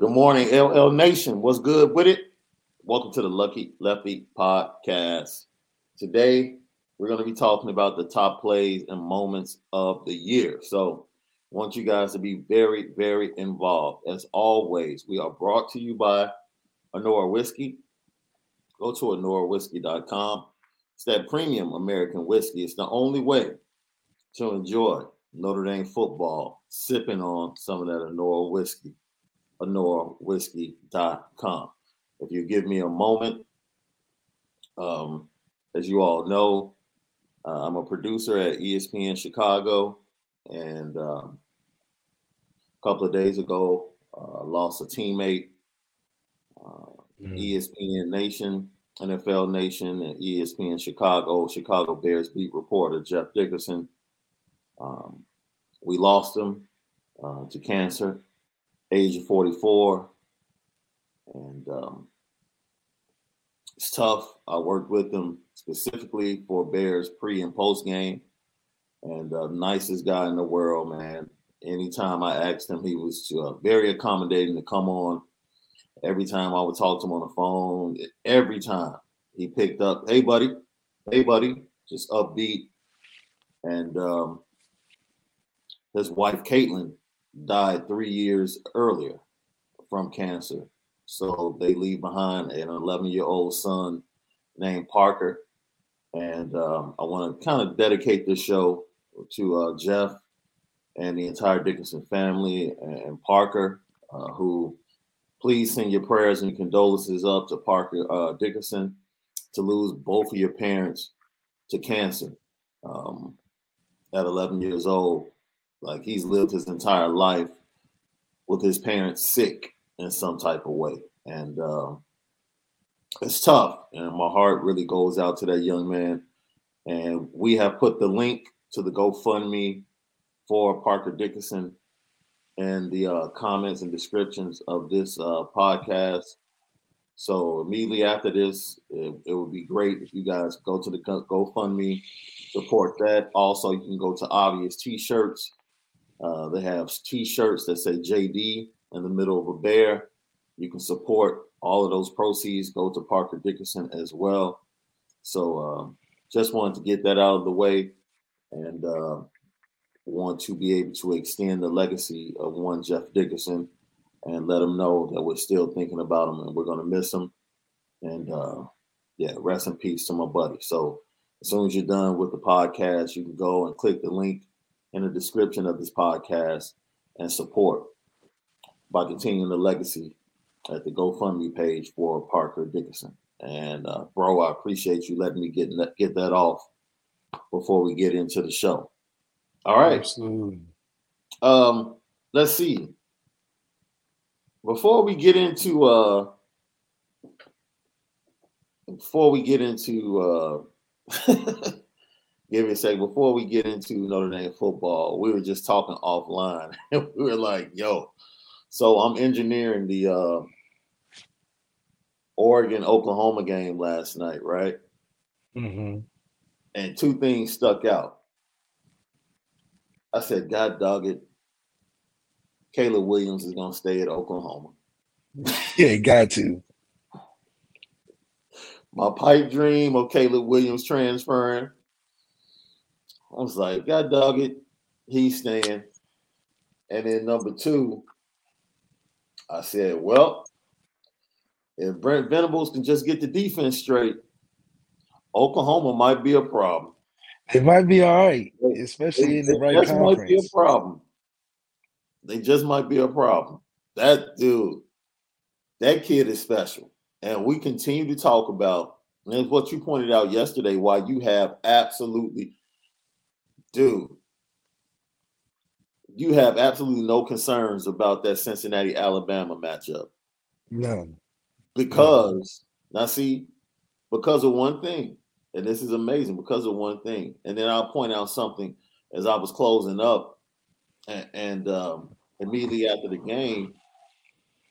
Good morning, LL Nation. What's good with it? Welcome to the Lucky Lefty podcast. Today, we're going to be talking about the top plays and moments of the year. So, I want you guys to be very, very involved. As always, we are brought to you by Anora Whiskey. Go to AnoraWhiskey.com. It's that premium American whiskey. It's the only way to enjoy Notre Dame football, sipping on some of that Anora whiskey. AnoraWhiskey.com. If you give me a moment, um, as you all know, uh, I'm a producer at ESPN Chicago, and um, a couple of days ago, uh, lost a teammate. Uh, mm. ESPN Nation, NFL Nation, and ESPN Chicago, Chicago Bears beat reporter Jeff Dickerson. Um, we lost him uh, to cancer, age of 44, and um, it's tough. I worked with him specifically for Bears pre and post game, and uh, nicest guy in the world, man. Anytime I asked him, he was uh, very accommodating to come on. Every time I would talk to him on the phone, every time he picked up, "Hey, buddy, hey, buddy," just upbeat. And um, his wife Caitlin died three years earlier from cancer. So they leave behind an 11 year old son named Parker. And um, I want to kind of dedicate this show to uh, Jeff and the entire Dickerson family and Parker, uh, who please send your prayers and condolences up to Parker uh, Dickerson to lose both of your parents to cancer um, at 11 years old. Like he's lived his entire life with his parents sick in some type of way. And uh, it's tough. And my heart really goes out to that young man. And we have put the link to the GoFundMe for Parker Dickerson in the uh, comments and descriptions of this uh, podcast. So immediately after this, it, it, would be great if you guys go to the GoFundMe, support that. Also, you can go to Obvious T-shirts. Uh, they have T-shirts that say JD in the middle of a bear. You can support all of those proceeds go to Parker Dickerson as well. So um, just wanted to get that out of the way and uh, want to be able to extend the legacy of one Jeff Dickerson and let him know that we're still thinking about him and we're to miss him. And uh, yeah, rest in peace to my buddy. So as soon as you're done with the podcast, you can go and click the link in the description of this podcast and support by continuing the legacy at the GoFundMe page for Parker Dickerson. And uh, bro, I appreciate you letting me get that, get that off before we get into the show. All right. Absolutely. Um, let's see. Before we get into uh before we get into uh give me a second before we get into Notre Dame football, we were just talking offline we were like, yo, so I'm engineering the uh Oregon Oklahoma game last night, right? Mm-hmm. And two things stuck out. I said, God dog it, Caleb Williams is gonna stay at Oklahoma. yeah, got to. My pipe dream of Caleb Williams transferring. I was like, God dog it, he's staying. And then number two, I said, well, if Brent Venables can just get the defense straight, Oklahoma might be a problem. It might be all right, especially it, in the right just conference. might be a problem. They just might be a problem. That dude, that kid is special. And we continue to talk about, and what you pointed out yesterday, why you have absolutely, dude, you have absolutely no concerns about that Cincinnati Alabama matchup. None. Because now see, because of one thing, and this is amazing, because of one thing. And then I'll point out something as I was closing up and, and um, immediately after the game,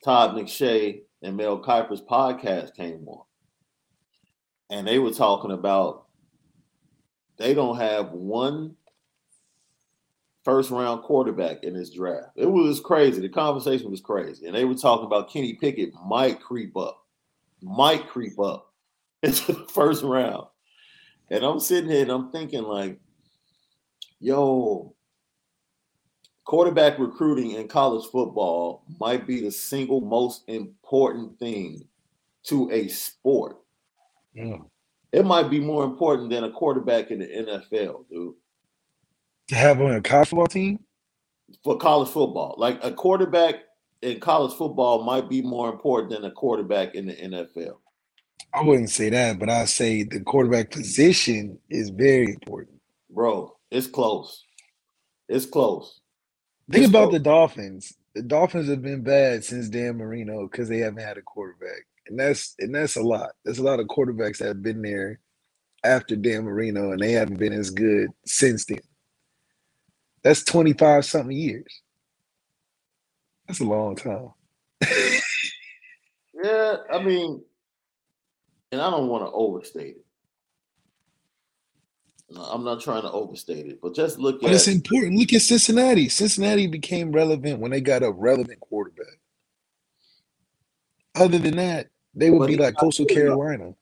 Todd McShay and Mel Kiper's podcast came on. And they were talking about they don't have one first round quarterback in this draft. It was crazy. The conversation was crazy. And they were talking about Kenny Pickett might creep up, might creep up into the first round. And I'm sitting here and I'm thinking, like, yo, quarterback recruiting in college football might be the single most important thing to a sport. Yeah. It might be more important than a quarterback in the NFL, dude. To have on a college football team? For college football. Like a quarterback in college football might be more important than a quarterback in the NFL. I wouldn't say that, but I say the quarterback position is very important. Bro, it's close. It's close. Think It's about close. the Dolphins. The Dolphins have been bad since Dan Marino because they haven't had a quarterback. And that's and that's a lot. There's a lot of quarterbacks that have been there after Dan Marino and they haven't been as good since then. That's 25 something years. That's a long time. Yeah, I mean, and I don't want to overstate it. I'm not trying to overstate it, but just look But at it's important. Look at Cincinnati. Cincinnati became relevant when they got a relevant quarterback. Other than that, they would be like Coastal good enough. Carolina.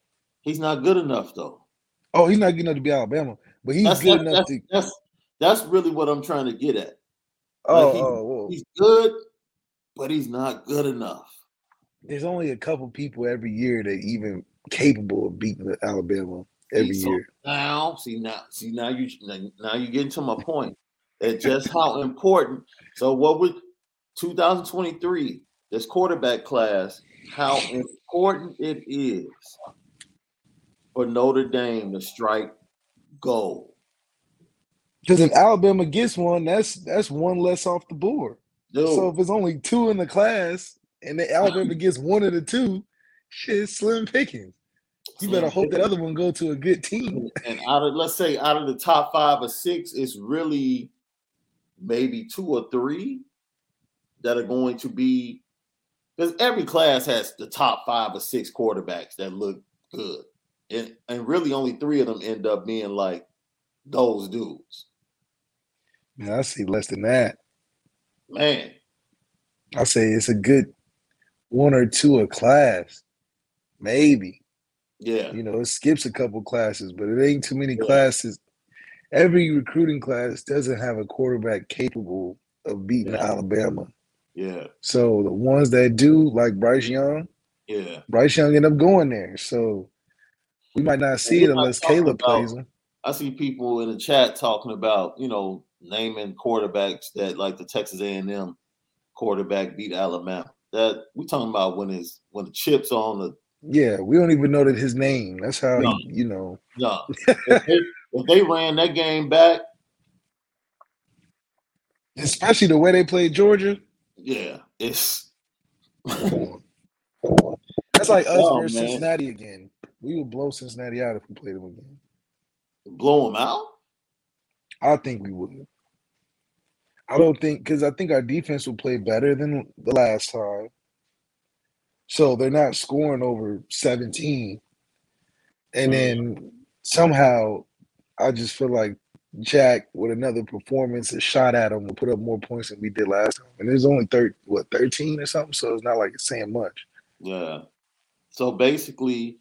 he's not good enough though. Oh, he's not good enough to be Alabama, but he's That's good enough that's, to. that's that's really what I'm trying to get at. Oh, he- oh. He's good, but he's not good enough. there's only a couple people every year that even capable of beating Alabama every So year. Now, see now, see now you now you getting to my point. At just how important. So what would 2023, this quarterback class, how important it is for Notre Dame to strike gold. Because if Alabama gets one, that's that's one less off the board. Dude, So if it's only two in the class and the Alabama gets one of the two, shit, it's slim pickings. You better hope that other one go to a good team. and out of let's say out of the top five or six, it's really maybe two or three that are going to be because every class has the top five or six quarterbacks that look good. And and really only three of them end up being like those dudes. Man, I see less than that. Man, I say it's a good one or two a class, maybe. yeah. You know, it skips a couple classes, but it ain't too many Yeah. classes. Every recruiting class doesn't have a quarterback capable of beating Yeah. Alabama. Yeah, So the ones that do, like Bryce Young, yeah. Bryce Young end up going there. So we might not see it unless Caleb about- plays him. I see people in the chat talking about, you know, naming quarterbacks that like the Texas A&M quarterback beat Alabama. That we talking about when it's when the chips on the Yeah, we don't even know that his name. That's how No. you know. no. if, they, if they ran that game back, Especially the way they played Georgia. yeah, it's That's like us Oh, versus man. Cincinnati again. We would blow Cincinnati out if we played them again. blow them out. I think we would. I don't think because I think our defense will play better than the last time. So they're not scoring over 17. And then somehow I just feel like Jack with another performance, a shot at him will put up more points than we did last time. And there's only thir- what 13 or something, so it's not like it's saying much. Yeah. So basically,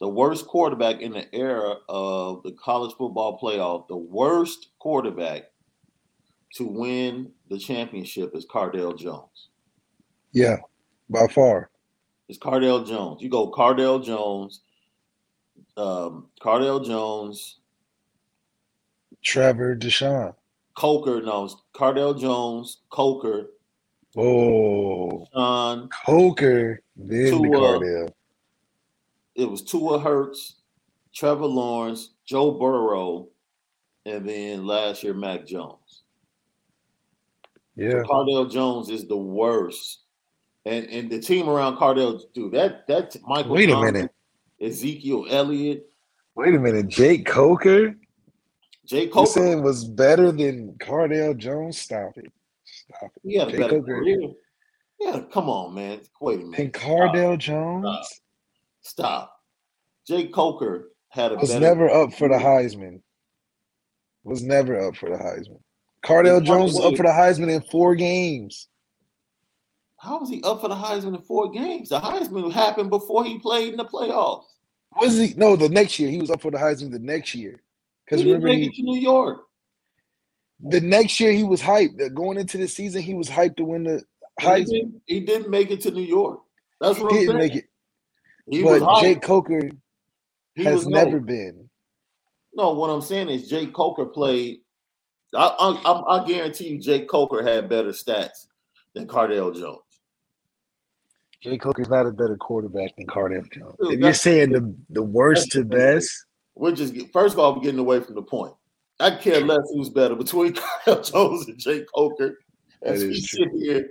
the worst quarterback in the era of the college football playoff, the worst quarterback to win the championship is Cardale Jones. Yeah, by far. It's Cardale Jones. You go Cardale Jones, um, Cardale Jones, Trevor Deshaun. Coker. No, it's Cardale Jones, Coker, Oh, Sean. Coker, then the Tua. Cardale. It was Tua Hurts, Trevor Lawrence, Joe Burrow, and then last year Mac Jones. Yeah. Cardale Jones is the worst. And and the team around Cardale, dude, that that Michael Wait a minute. Ezekiel Elliott, Wait a minute. Jake Coker? You Coker, saying was better than Cardale Jones? Stop it. Stop it. he had a Jay better Coker. career. Yeah, come on, man. Wait a minute. And Cardale Jones Stop. Jake Coker had a was better never up for the Heisman. Was never up for the Heisman. Cardale Jones was up for the Heisman in four games. How was he up for the Heisman in four games? The Heisman happened before he played in the playoffs. Was he? No, the next year he was up for the Heisman. The next year, because remember he, to New York. The next year he was hyped. Going into the season, he was hyped to win the Heisman. He didn't, he didn't make it to New York. That's what he I'm didn't saying. make it. He but Jake Coker he has never been. No, what I'm saying is Jake Coker played. I, I, I guarantee you, Jake Coker had better stats than Cardale Jones. Jake Coker's not a better quarterback than Cardale Jones. Dude, if you're saying the, the worst to best, we're just first of all we're getting away from the point. I care less who's better between Cardale Jones and Jake Coker as we sit here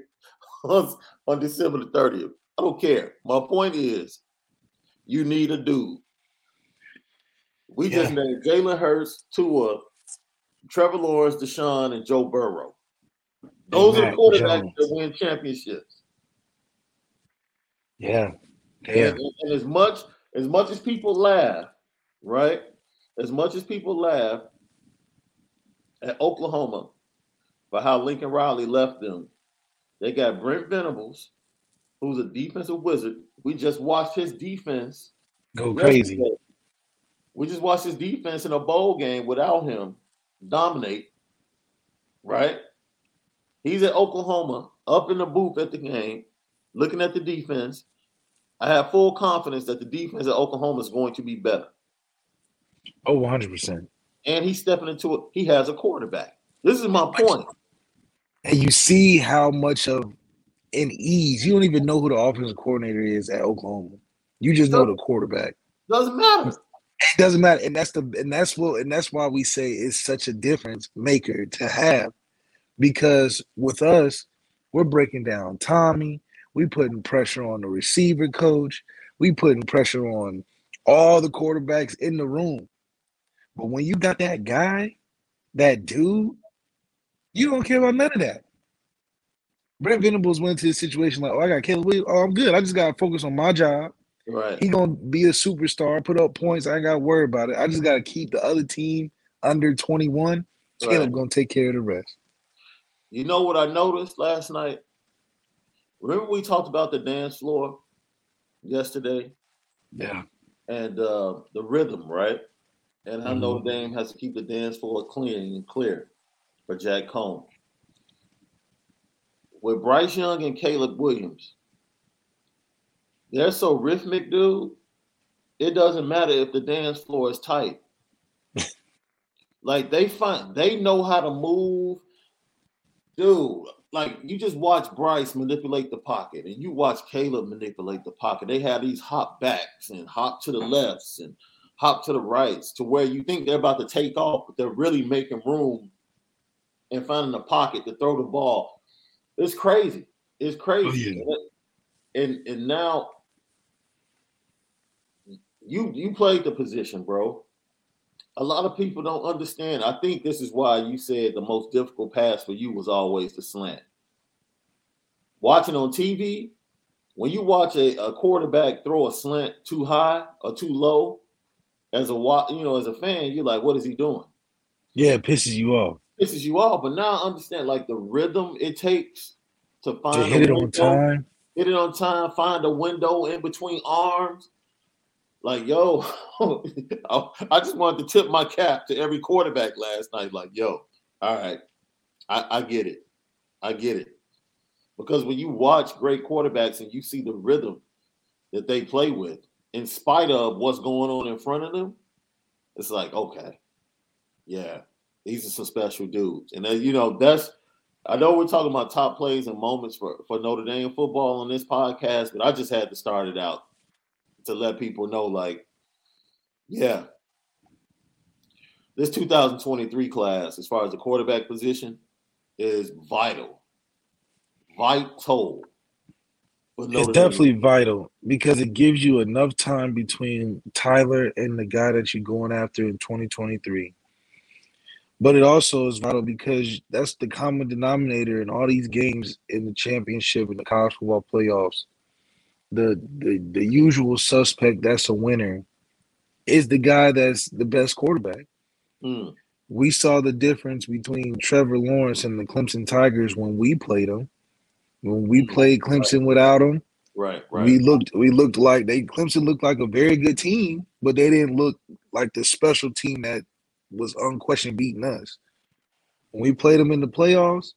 on, on December the 30th. I don't care. My point is, you need a dude. We yeah. just named Jalen Hurts, Tua, Trevor Lawrence, Deshaun, and Joe Burrow. Those and are quarterbacks Jones. that win championships. Yeah. Yeah. And, and, as much as much as people laugh, right? As much as people laugh at Oklahoma for how Lincoln Riley left them, they got Brent Venables, who's a defensive wizard. We just watched his defense go crazy. Yesterday. We just watched his defense in a bowl game without him dominate, right? He's at Oklahoma, up in the booth at the game, looking at the defense. I have full confidence that the defense at Oklahoma is going to be better. Oh, 100%. And he's stepping into it. He has a quarterback. This is my point. And you see how much of an ease. You don't even know who the offensive coordinator is at Oklahoma. You just know the quarterback. Doesn't matter. It doesn't matter, and that's the and that's what and that's why we say it's such a difference maker to have, because with us, we're breaking down Tommy. We putting pressure on the receiver coach. We putting pressure on all the quarterbacks in the room. But when you got that guy, that dude, you don't care about none of that. Brent Venables went into a situation like, oh, I got Caleb Williams. Oh, I'm good. I just got to focus on my job. Right. He gonna be a superstar, put up points. I ain't gotta worry about it. I just gotta keep the other team under 21. Caleb right. gonna take care of the rest. You know what I noticed last night? Remember we talked about the dance floor yesterday? Yeah. And uh the rhythm, right? And how mm-hmm. Notre Dame has to keep the dance floor clean and clear for Jack Coan with Bryce Young and Caleb Williams, they're so rhythmic, dude. It doesn't matter if the dance floor is tight. like they find they know how to move, dude. Like you just watch Bryce manipulate the pocket, and you watch Caleb manipulate the pocket. They have these hop backs and hop to the lefts and hop to the rights to where you think they're about to take off, but they're really making room and finding a pocket to throw the ball it's crazy. It's crazy. Oh, yeah. And and now you you played the position, bro. A lot of people don't understand. I think this is why you said the most difficult pass for you was always the slant. Watching on TV, when you watch a, a quarterback throw a slant too high or too low, as a you know, as a fan, you're like, what is he doing? Yeah, it pisses you off pisses you off. But now I understand like the rhythm it takes to find to hit it window, on time. Hit it on time, find a window in between arms. Like, yo, I just wanted to tip my cap to every quarterback last night. Like, yo, all right, I, I get it. I get it. Because when you watch great quarterbacks and you see the rhythm that they play with, in spite of what's going on in front of them, it's like, okay, yeah, these are some special dudes. And then, you know, that's I know we're talking about top plays and moments for, for Notre Dame football on this podcast, but I just had to start it out to let people know, like, yeah, this 2023 class, as far as the quarterback position, is vital. Vital. It's definitely vital because it gives you enough time between Tyler and the guy that you're going after in 2023 but it also is vital because that's the common denominator in all these games in the championship and the college football playoffs. The the the usual suspect that's a winner is the guy that's the best quarterback. Mm. we saw the difference between Trevor Lawrence and the Clemson Tigers when we played them. When we played Clemson right. without them, right, right, we looked we looked like they Clemson looked like a very good team, but they didn't look like the special team that was unquestioned beating us. When we played them in the playoffs,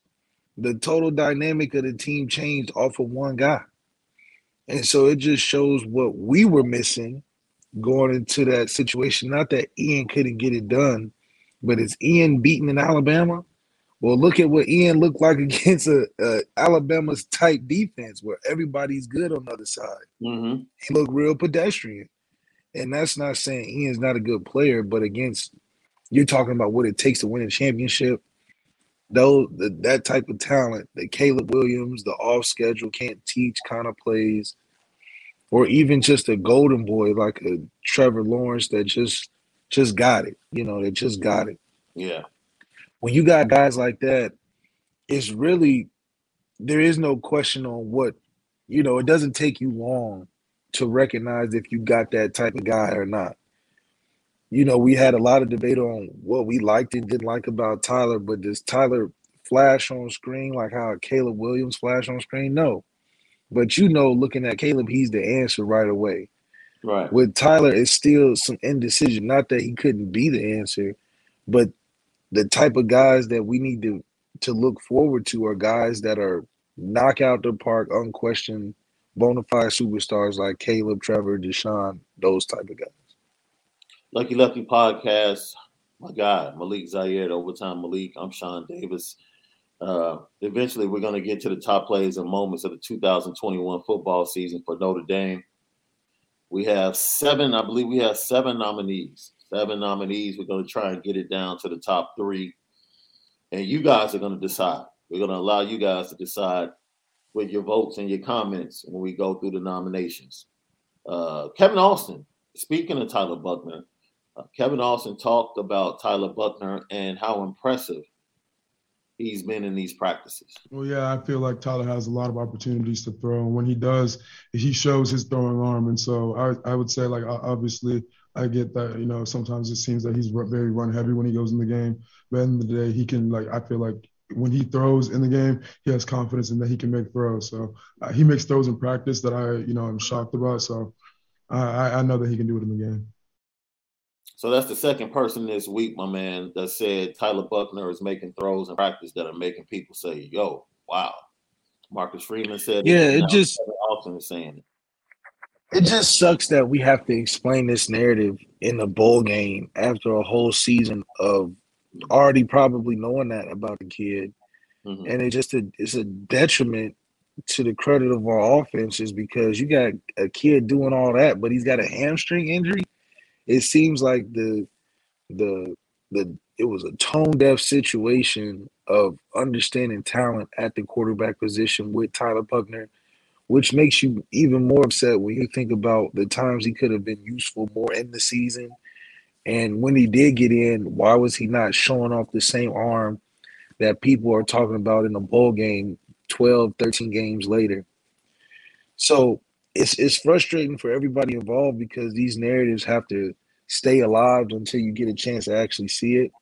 the total dynamic of the team changed off of one guy. And so it just shows what we were missing going into that situation. Not that Ian couldn't get it done, but is Ian beaten in Alabama? Well, look at what Ian looked like against a, a Alabama's tight defense where everybody's good on the other side. Mm-hmm. He looked real pedestrian. And that's not saying Ian's not a good player, but against you're talking about what it takes to win a championship. Though that type of talent, the Caleb Williams, the off schedule can't teach kind of plays, or even just a golden boy like a Trevor Lawrence that just just got it. You know, that just got it. Yeah. When you got guys like that, it's really there is no question on what you know. It doesn't take you long to recognize if you got that type of guy or not. You know, we had a lot of debate on what we liked and didn't like about Tyler, but does Tyler flash on screen like how Caleb Williams flash on screen? No. But you know, looking at Caleb, he's the answer right away. Right. With Tyler, it's still some indecision. Not that he couldn't be the answer, but the type of guys that we need to to look forward to are guys that are knock out the park, unquestioned, bona fide superstars like Caleb, Trevor, Deshaun, those type of guys. Lucky Lucky Podcast, my guy, Malik Zaire, Overtime Malik. I'm Sean Davis. Uh, eventually, we're going to get to the top plays and moments of the 2021 football season for Notre Dame. We have seven, I believe we have seven nominees. Seven nominees. We're going to try and get it down to the top three. And you guys are going to decide. We're going to allow you guys to decide with your votes and your comments when we go through the nominations. Uh, Kevin Austin, speaking of Tyler Buchner, uh, Kevin Austin talked about Tyler Buchner and how impressive he's been in these practices. Well, yeah, I feel like Tyler has a lot of opportunities to throw, and when he does, he shows his throwing arm. And so I, I would say, like, obviously, I get that. You know, sometimes it seems that he's very run heavy when he goes in the game, but in the day, he can like. I feel like when he throws in the game, he has confidence in that he can make throws. So uh, he makes throws in practice that I, you know, I'm shocked about. So I, I know that he can do it in the game. So that's the second person this week, my man, that said Tyler Buchner is making throws in practice that are making people say, "Yo, wow." Marcus Freeman said, "Yeah, it, it just Austin is saying it." It just sucks that we have to explain this narrative in the bowl game after a whole season of already probably knowing that about the kid, mm-hmm. and it just a it's a detriment to the credit of our offenses because you got a kid doing all that, but he's got a hamstring injury it seems like the the the it was a tone deaf situation of understanding talent at the quarterback position with Tyler Buchner, which makes you even more upset when you think about the times he could have been useful more in the season. And when he did get in, why was he not showing off the same arm that people are talking about in a bowl game 12, 13 games later? So it's it's frustrating for everybody involved because these narratives have to stay alive until you get a chance to actually see it.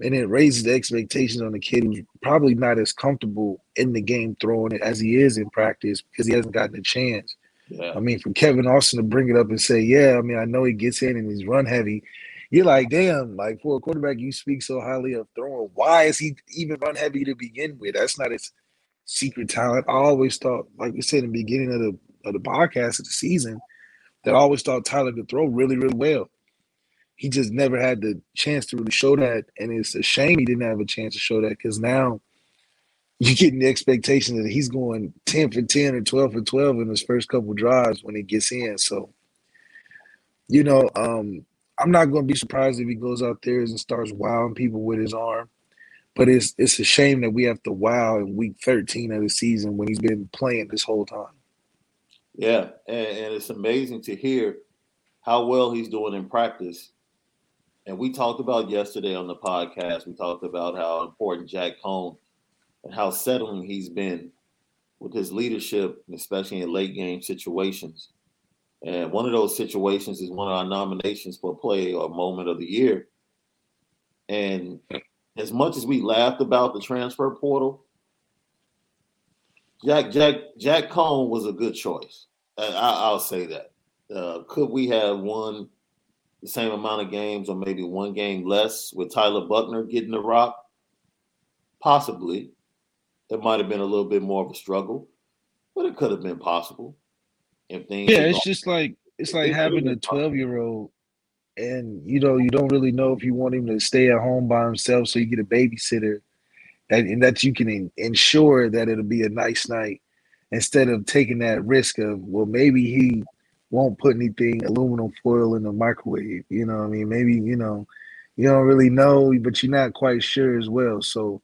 And it raises the expectations on the kid who's probably not as comfortable in the game throwing it as he is in practice because he hasn't gotten a chance. Yeah. I mean, for Kevin Austin to bring it up and say, Yeah, I mean, I know he gets in and he's run heavy. You're like, damn, like for a quarterback, you speak so highly of throwing. Why is he even run heavy to begin with? That's not his secret talent. I always thought, like we said in the beginning of the of the podcast of the season that I always thought Tyler could throw really, really well. He just never had the chance to really show that. And it's a shame he didn't have a chance to show that because now you're getting the expectation that he's going 10 for 10 or 12 for 12 in his first couple drives when he gets in. So, you know, um, I'm not going to be surprised if he goes out there and starts wowing people with his arm. But it's it's a shame that we have to wow in week 13 of the season when he's been playing this whole time. Yeah, and, and, it's amazing to hear how well he's doing in practice. And we talked about yesterday on the podcast. We talked about how important Jack Coan and how settling he's been with his leadership, especially in late game situations. And one of those situations is one of our nominations for play or moment of the year. And as much as we laughed about the transfer portal, Jack Jack Jack Coan was a good choice. I, will say that. Uh, could we have won the same amount of games, or maybe one game less, with Tyler Buchner getting the rock? Possibly. It might have been a little bit more of a struggle, but it could have been possible. If things yeah, it's just like it's like having a twelve year old and you know you don't really know if you want him to stay at home by himself so you get a babysitter and, and that you can ensure that it'll be a nice night instead of taking that risk of well maybe he won't put anything aluminum foil in the microwave you know i mean? Maybe you know you don't really know but you're not quite sure as well. So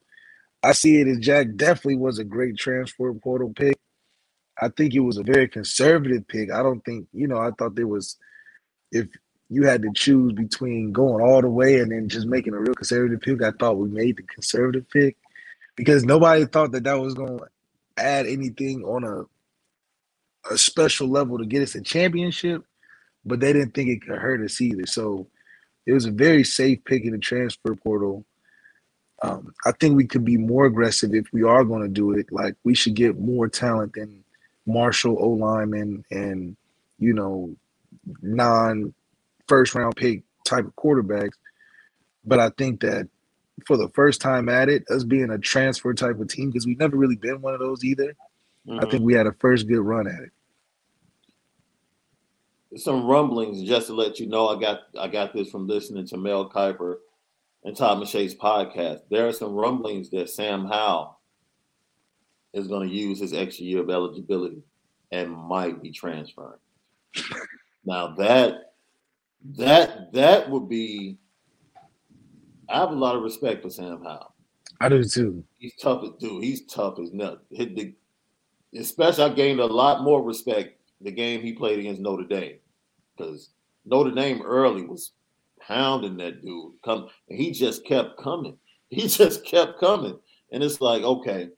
i see it as jack definitely was a great transfer portal pick. I think it was a very conservative pick. I don't think you know i thought there was if you had to choose between going all the way and then just making a real conservative pick, I thought we made the conservative pick because nobody thought that that was going to add anything on a a special level to get us a championship, but they didn't think it could hurt us either. So it was a very safe pick in the transfer portal. Um, I think we could be more aggressive if we are going to do it. Like we should get more talent than Marshall, O lineman, and you know, non first round pick type of quarterbacks. But I think that for the first time at it, us being a transfer type of team, because we've never really been one of those either, mm-hmm. I think we had a first good run at it. Some rumblings, just to let you know, I got I got this from listening to Mel Kiper and Todd McShay's podcast. There are some rumblings that Sam Howell is going to use his extra year of eligibility and might be transferring. now that that that would be. I have a lot of respect for Sam Howell. I do too. He's tough as dude. He's tough as nuts. The, especially, I gained a lot more respect the game he played against Notre Dame because Notre Dame early was pounding that dude. Come, and he just kept coming. He just kept coming, and it's like, okay,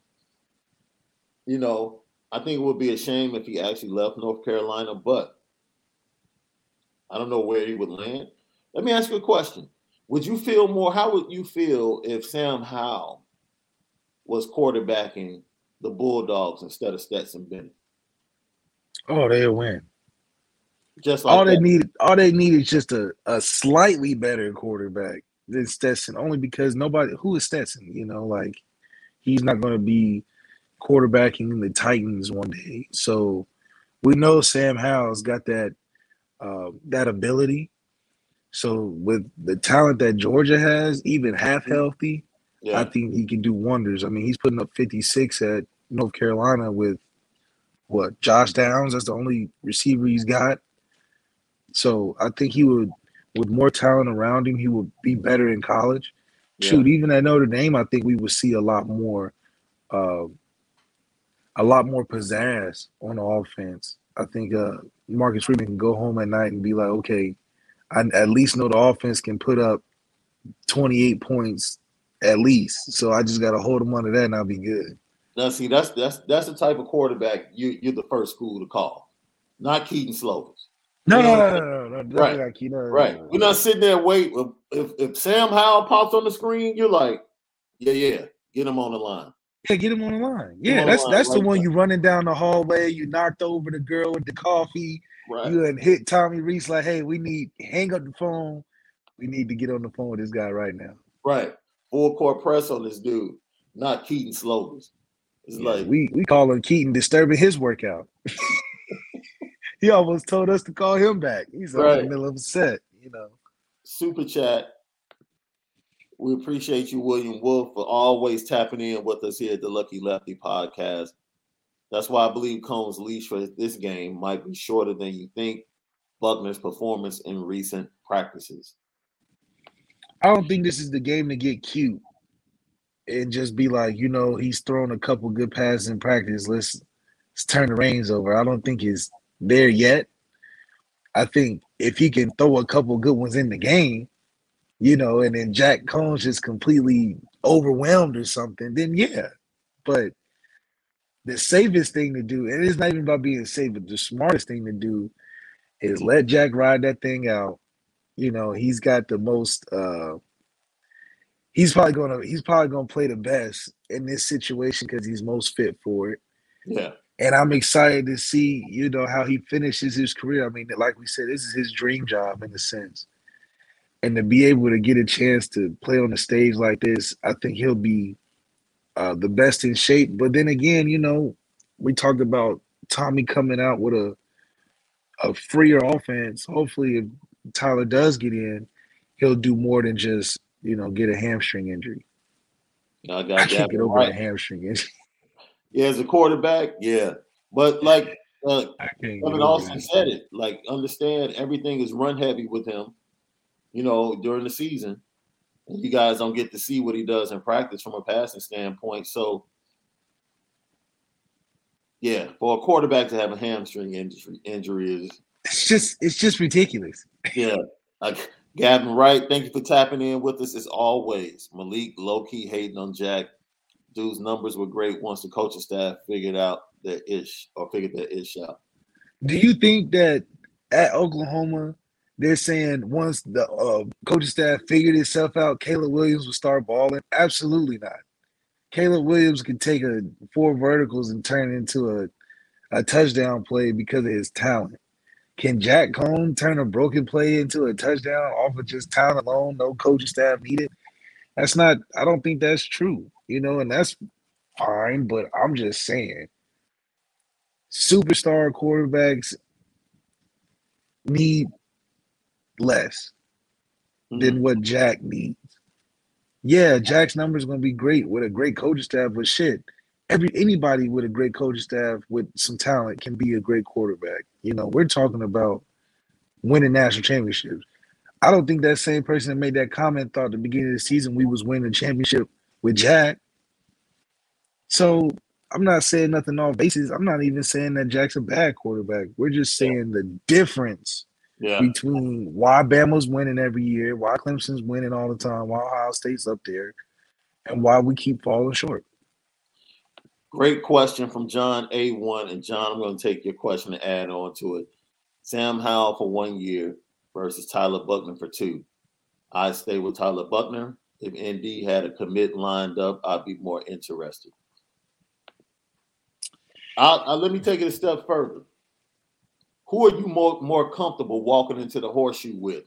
you know, I think it would be a shame if he actually left North Carolina, but I don't know where he would land. Let me ask you a question. Would you feel more? How would you feel if Sam Howell was quarterbacking the Bulldogs instead of Stetson Bennett? Oh, they'll win. Just like all that. they need, all they need is just a, a slightly better quarterback than Stetson. Only because nobody who is Stetson, you know, like he's not going to be quarterbacking the Titans one day. So we know Sam Howell's got that uh, that ability. So with the talent that Georgia has, even half mm-hmm. healthy, yeah. I think he can do wonders. I mean, he's putting up 56 at North Carolina with what Josh Downs. That's the only receiver he's got. So I think he would, with more talent around him, he would be better in college. Yeah. Shoot, even at Notre Dame, I think we would see a lot more, uh, a lot more pizzazz on the offense. I think uh, Marcus Freeman can go home at night and be like, okay, I at least know the offense can put up 28 points at least. So I just got to hold them under that and I'll be good. Now, see, that's that's that's the type of quarterback you you're the first school to call, not Kedon Slovis. No, no, no, no, no, no, right, like, no, right. We're not sitting there wait. If if Sam Howell pops on the screen, you're like, yeah, yeah, get him on the line. Yeah, get him on the line. Yeah, that's that's the one you running down the hallway. You knocked over the girl with the coffee. Right. You and hit Tommy Rees like, hey, we need hang up the phone. We need to get on the phone with this guy right now. Right. Full court press on this dude, not Kedon Slovis. It's yeah, like we we call him Kedon disturbing his workout. he almost told us to call him back. He's right. in the middle of a set, you know. Super chat we appreciate you, William Wolf, for always tapping in with us here at the Lucky Lefty podcast. That's why I believe Coan's leash for this game might be shorter than you think. Buchner's performance in recent practices. I don't think this is the game to get cute and just be like, you know, he's thrown a couple good passes in practice. Let's let's turn the reins over. I don't think he's there yet. I think if he can throw a couple good ones in the game, you know, and then Jack Coan's just completely overwhelmed or something, then yeah. But the safest thing to do, and it's not even about being safe, but the smartest thing to do is let Jack ride that thing out. You know, he's got the most uh he's probably gonna he's probably gonna play the best in this situation because he's most fit for it. Yeah. And I'm excited to see, you know, how he finishes his career. I mean, like we said, this is his dream job in a sense. And to be able to get a chance to play on the stage like this, I think he'll be uh, the best in shape. But then again, you know, we talked about Tommy coming out with a a freer offense. Hopefully, if Tyler does get in, he'll do more than just you know get a hamstring injury. I, I got can't get over Wright. a hamstring injury. Yeah, as a quarterback, yeah. But like uh, I Kevin Austin said it, like understand everything is run heavy with him, you know, during the season. And you guys don't get to see what he does in practice from a passing standpoint. So yeah, for a quarterback to have a hamstring injury injury is It's just it's just ridiculous. yeah. Like Gavin Wright, thank you for tapping in with us as always. Malik low key hating on Jack. Dude's numbers were great once the coaching staff figured out their ish or figured their ish out. Do you think that at Oklahoma they're saying once the uh, coaching staff figured itself out, Caleb Williams will start balling? Absolutely not. Caleb Williams can take a four verticals and turn into a, a touchdown play because of his talent. Can Jack Coan turn a broken play into a touchdown off of just talent alone, no coaching staff needed? That's not, I don't think that's true, you know, and that's fine, but I'm just saying superstar quarterbacks need less mm-hmm. than what Jack needs. Yeah, Jack's number is going to be great with a great coaching staff, but shit, every anybody with a great coaching staff with some talent can be a great quarterback. You know, we're talking about winning national championships. I don't think that same person that made that comment thought at the beginning of the season we was winning a championship with Jack. So I'm not saying nothing off basis. I'm not even saying that Jack's a bad quarterback. We're just saying the difference Yeah. between why Bama's winning every year, why Clemson's winning all the time, why Ohio State's up there, and why we keep falling short. Great question from John A1. And John, I'm going to take your question and add on to it. Sam Howell for one year versus Tyler Buchner for two. I stay with Tyler Buchner. If ND had a commit lined up, I'd be more interested. I'll, I'll- let me take it a step further. Who are you more, more comfortable walking into the horseshoe with?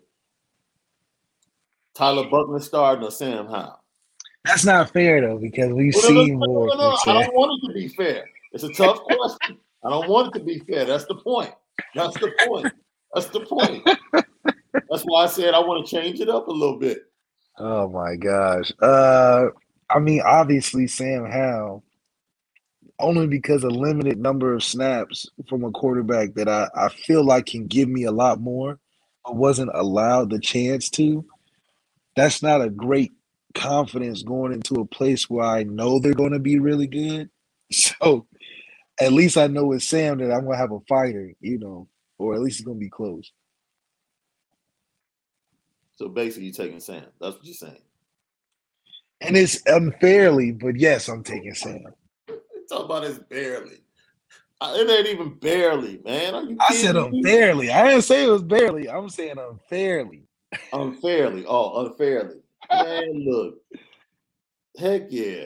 Tyler Buchner starting or Sam Howell? That's not fair though, because we've No, no, no, seen no, more. no, I don't want it to be fair. It's a tough question. I don't want it to be fair. That's the point. That's the point. That's the point. That's why I said I want to change it up a little bit. Oh my gosh. Uh I mean, obviously Sam Howell, only because a limited number of snaps from a quarterback that I, I feel like can give me a lot more, but wasn't allowed the chance to. That's not a great confidence going into a place where I know they're going to be really good. So at least I know with Sam that I'm going to have a fighter, you know, or at least it's going to be close. So basically, you're taking Sam. That's what you're saying. And it's unfairly, but yes, I'm taking Sam. Talk about this barely. It ain't even barely, man. I said unfairly. I didn't say it was barely. I'm saying unfairly. unfairly. Oh, unfairly. Man, look. Heck yeah.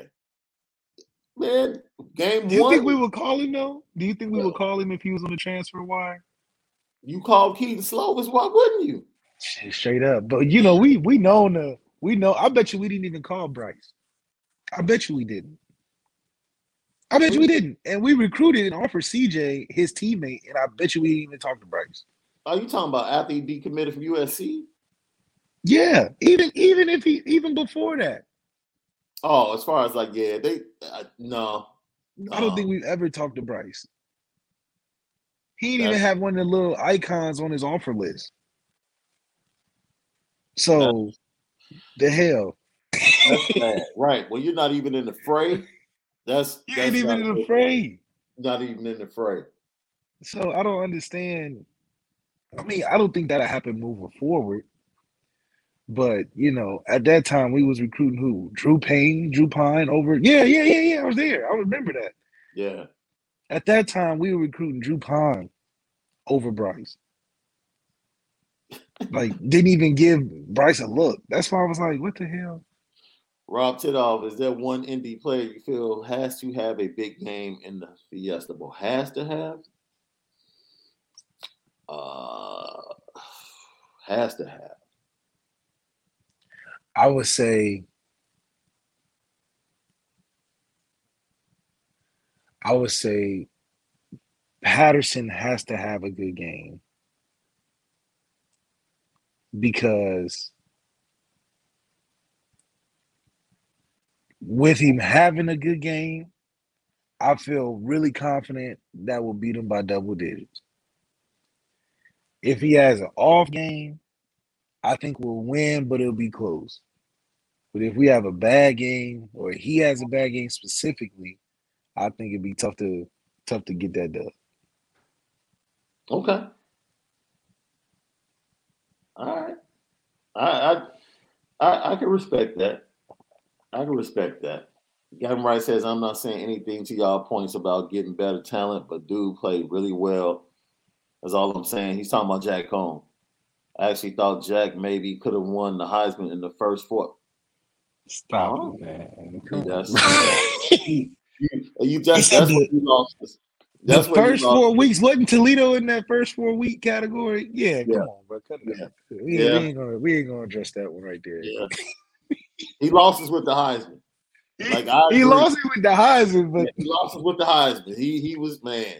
Man, game Do you one. think we would call him though? Do you think we would call him if he was on the transfer wire? you called Kedon Slovis, why wouldn't you? Shit, straight up. But you know, we we know the we know. I bet you we didn't even call Bryce. I bet you we didn't. I bet you we didn't. And we recruited and offered CJ his teammate, and I bet you we didn't even talk to Bryce. Are you talking about after he decommitted from USC? Yeah, even even if he even before that, Oh, as far as like, yeah, they uh, no, I don't think we've ever talked to Bryce. He didn't even have one of the little icons on his offer list. So, the hell, That's bad. right. Well, you're not even in the fray. That's you ain't even in the fray. not even in the fray. So I don't understand. I mean, I don't think that'll happen moving forward. But you know, at that time we was recruiting who? Drew Pyne, Drew Pyne over. Yeah, yeah, yeah, yeah. I was there. I remember that. Yeah. At that time we were recruiting Drew Pyne over Bryce. Like, didn't even give Bryce a look. That's why I was like, what the hell? Rob Tidoff, is there one ND player you feel has to have a big game in the Fiesta Bowl? Has to have? Uh, has to have. I would say I would say Patterson has to have a good game because with him having a good game, I feel really confident that we'll beat him by double digits. If he has an off game, I think we'll win, but it'll be close. But if we have a bad game or he has a bad game specifically, I think it'd be tough to tough to get that done. Okay. All right. I I I, I can respect that. I can respect that. Gavin Wright says, I'm not saying anything to y'all points about getting better talent, but dude played really well. That's all I'm saying. He's talking about Jack Coan. I actually thought Jack maybe could have won the Heisman in the first four. Stop oh. man. That's, you, you just that's what you lost. That's the first four weeks wasn't Toledo in that first four week category. Yeah, come on, bro. Cut it yeah. We, yeah. we, ain't gonna we ain't gonna address that one right there. Yeah. He lost us with the Heisman. Like I he lost it with the Heisman, but he lost us with the Heisman. He he was man.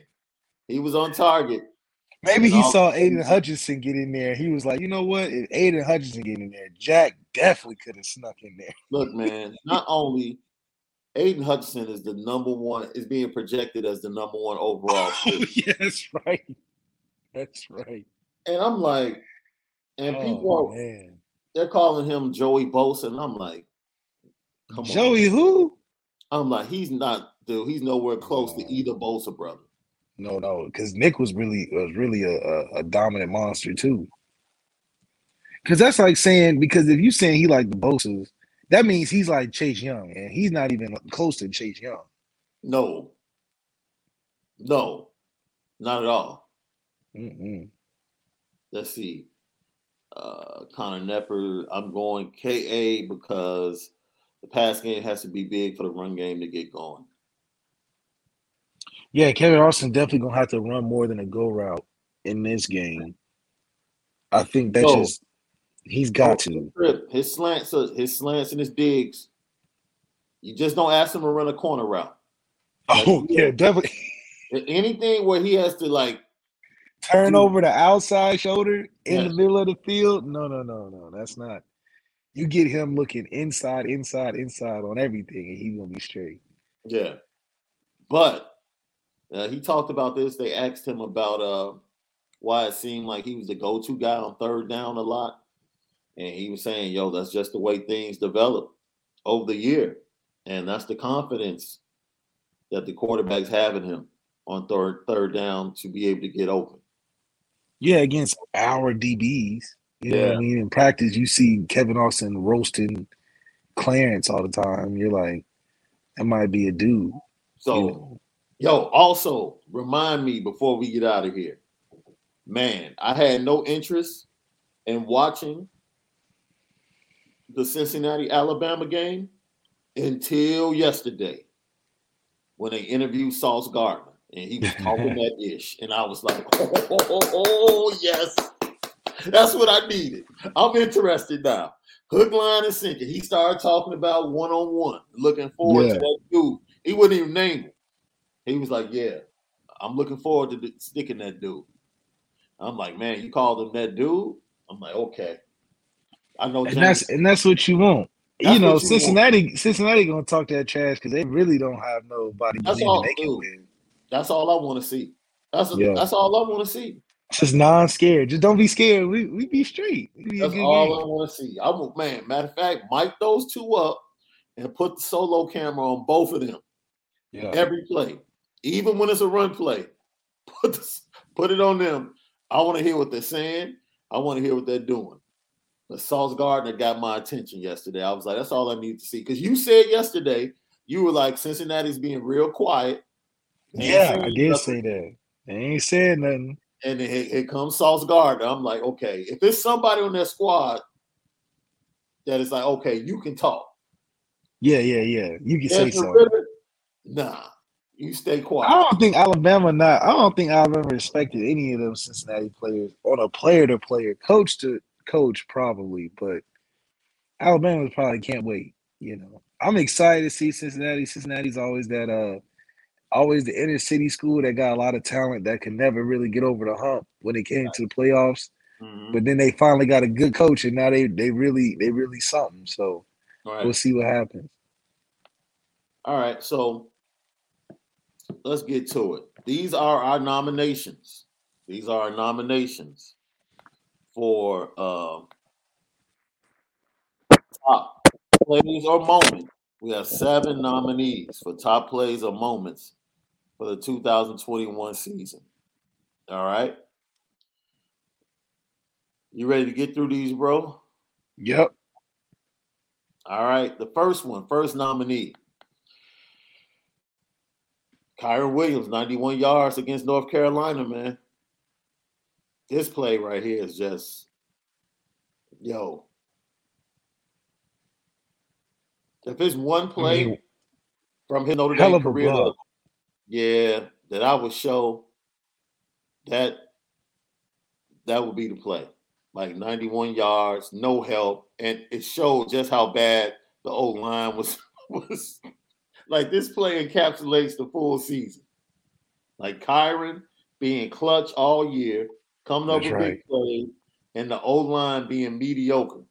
He was on target. Maybe he saw Aidan Hutchinson get in there. He was like, you know what? If Aidan Hutchinson get in there, Jack definitely could have snuck in there. Look, man, not only Aidan Hutchinson is the number one, is being projected as the number one overall. Oh, yeah, that's right. That's right. And I'm like, and oh, people are, man. They're calling him Joey Bosa, and I'm like, come Joey on. who? I'm like, he's not, dude. He's nowhere close to oh. either Bosa brother. No, no, because Nick was really was really a, a, a dominant monster too. Because that's like saying because if you saying he like the Bosa's, that means he's like Chase Young, and he's not even close to Chase Young. No, no, not at all. Mm-mm. Let's see. Uh, Connor Nepper, I'm going KA because the pass game has to be big for the run game to get going. Yeah, Kevin Austin definitely gonna have to run more than a go route in this game. I think that's just he's got to. His slants, his slants and his digs. You just don't ask him to run a corner route. Oh yeah, definitely. Anything where he has to like turn over the outside shoulder in the middle of the field. No, no, no, no. That's not. You get him looking inside, inside, inside on everything, and he's gonna be straight. Yeah, but uh, he talked about this. They asked him about uh, why it seemed like he was the go-to guy on third down a lot, and he was saying, "Yo, that's just the way things develop over the year, and that's the confidence that the quarterbacks have in him on third third down to be able to get open." Yeah, against our DBs. You yeah. know what I mean? In practice, you see Kevin Austin roasting Clarence all the time. You're like, that might be a dude. So you know? Yo, also remind me before we get out of here. Man, I had no interest in watching the Cincinnati Alabama game until yesterday when they interviewed Sauce Gardner and he was talking that ish. And I was like, oh, oh, oh, oh, yes. That's what I needed. I'm interested now. Hook, line, and sinker. He started talking about one on one, looking forward yeah. to that dude. He wouldn't even name him. He was like, "Yeah, I'm looking forward to sticking that dude." I'm like, "Man, you called him that dude?" I'm like, "Okay." I know, and that's and that's what you want. That's you know, you Cincinnati, want. Cincinnati gonna talk to that trash because they really don't have nobody. That's all. That's all I want to see. That's a, yeah. that's all I want to see. Just non-scared. Just don't be scared. We we be straight. Be that's all game. I want to see. I am man. Matter of fact, mic those two up and put the solo camera on both of them. Yeah. Every play even when it's a run play, put this, put it on them. I want to hear what they're saying. I want to hear what they're doing. But Sauce Gardner got my attention yesterday. I was like, that's all I need to see. Because you said yesterday, you were like, Cincinnati's being real quiet. Yeah, I did nothing. say that. They ain't said nothing. And it, here comes Sauce Gardner. I'm like, okay, if there's somebody on that squad that is like, okay, you can talk. Yeah, yeah, yeah. You can say Desmond so. Ridder, nah, you stay quiet. I don't think Alabama not. I don't think Alabama respected any of those Cincinnati players on a player to player, coach to coach, probably. But Alabama probably can't wait. You know, I'm excited to see Cincinnati. Cincinnati's always that uh, always the inner city school that got a lot of talent that can never really get over the hump when it came to the playoffs. Mhm. But then they finally got a good coach, and now they they really they really something. So we'll see what happens. All right, so let's get to it. These are our nominations. These are our nominations for uh, top plays or moments. We have seven nominees for top plays or moments for the 2021 season. All right. You ready to get through these, bro? Yep. All right. The first one, first nominee. Kyren Williams, 91 yards against North Carolina, man. This play right here is just, yo. If it's one play mean, from his Notre Dame career. Yeah, that I would show that that would be the play. Like 91 yards, no help, and it showed just how bad the old line was was like this play encapsulates the full season. Like Kyren being clutch all year, coming up That's with big right. plays, and the old line being mediocre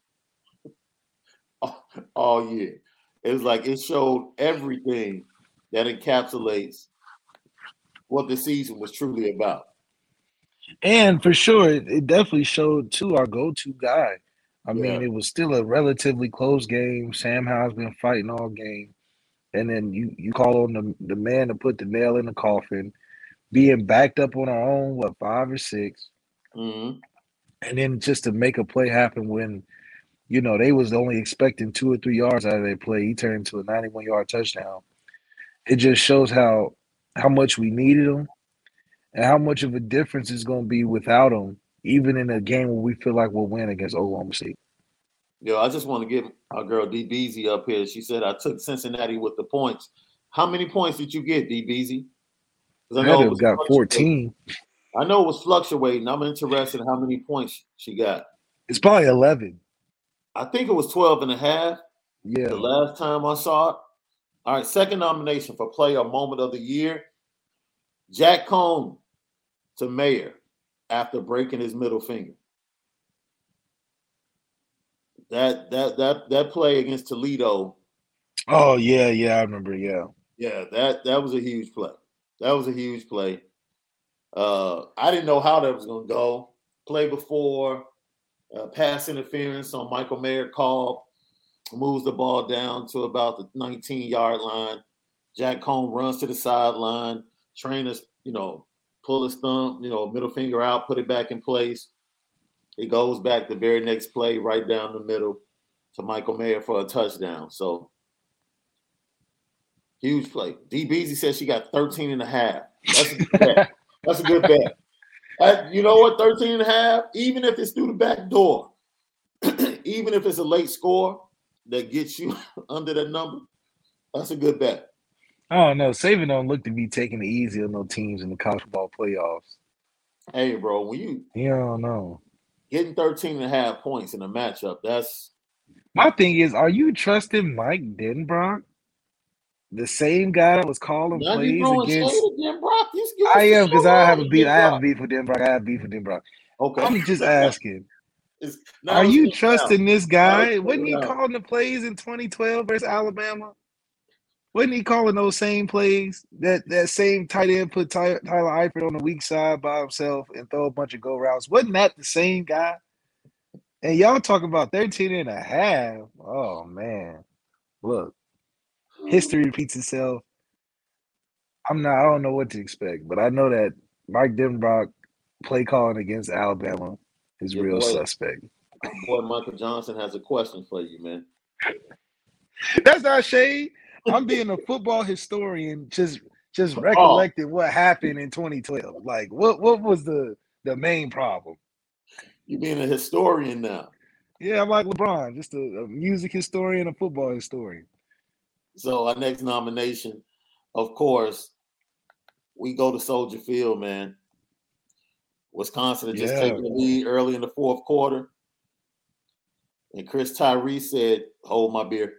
all, all year. It was like it showed everything that encapsulates what the season was truly about. And for sure, it, it definitely showed to our go-to guy. I Yeah. mean, it was still a relatively close game. Sam Howell's been fighting all game, and then you you call on the the man to put the nail in the coffin, being backed up on our own what five or six, Mhm. and then just to make a play happen when, you know, they was only expecting two or three yards out of their play. He turned into a 91 yard touchdown. It just shows how how much we needed him, and how much of a difference it's going to be without him, even in a game where we feel like we'll win against Oklahoma State. Yo, I just want to give our girl D Beezy up here. She said I took Cincinnati with the points. How many points did you get, D? Because I it had was got 14. I know it was fluctuating. I'm interested in how many points she got. It's probably 11. I think it was 12 and a half Yeah. the last time I saw it. All right, second nomination for player moment of the year. Jack Coan to Mayer after breaking his middle finger. That that that that play against Toledo Oh yeah, yeah, I remember. Yeah. Yeah, that that was a huge play. That was a huge play. Uh, I didn't know how that was going to go. Play before, uh, pass interference on Michael Mayer call, moves the ball down to about the 19 yard line. Jack Coan runs to the sideline. Trainers, you know, pull his thumb, you know, middle finger out, put it back in place. It goes back the very next play right down the middle to Michael Mayer for a touchdown. So Huge play. D Beasy says she got 13 and a half. That's a good bet. That's a good bet. That- you know what? 13 and a half, even if it's through the back door, even if it's a late score that gets you under that number, that's a good bet. I don't know. Saban don't look to be taking it easy on no teams in the college football playoffs. Hey, bro, when you You don't know. getting 13 and a half points in a matchup, that's My thing is, are you trusting Mike Denbrock? The same guy that was calling now plays against. again, Brock. You, you I am because I have a beef. I have beef with Denbrock. I have beef with Denbrock. Okay. I'm just asking. Are you trusting this guy? Wasn't he calling the plays in 2012 versus Alabama? Wasn't he calling those same plays? That that same tight end put Ty, Tyler Eifert on the weak side by himself and throw a bunch of go routes. Wasn't that the same guy? And y'all talk about 13 and a half. Oh man. Look, history repeats itself. I'm not I don't know what to expect, but I know that Mike Denbrock play calling against Alabama is Your real boy- suspect. Boy, Michael Johnson has a question for you, man. That's not shade. I'm being a football historian, just just Oh. recollecting what happened in 2012. Like, what what was the the main problem? You being a historian now. Yeah, I'm like LeBron, just a, a music historian, a football historian. So our next nomination, of course, we go to Soldier Field, man. Wisconsin had just Yeah. taken the lead early in the fourth quarter. And Chris Tyree said, Hold my beer.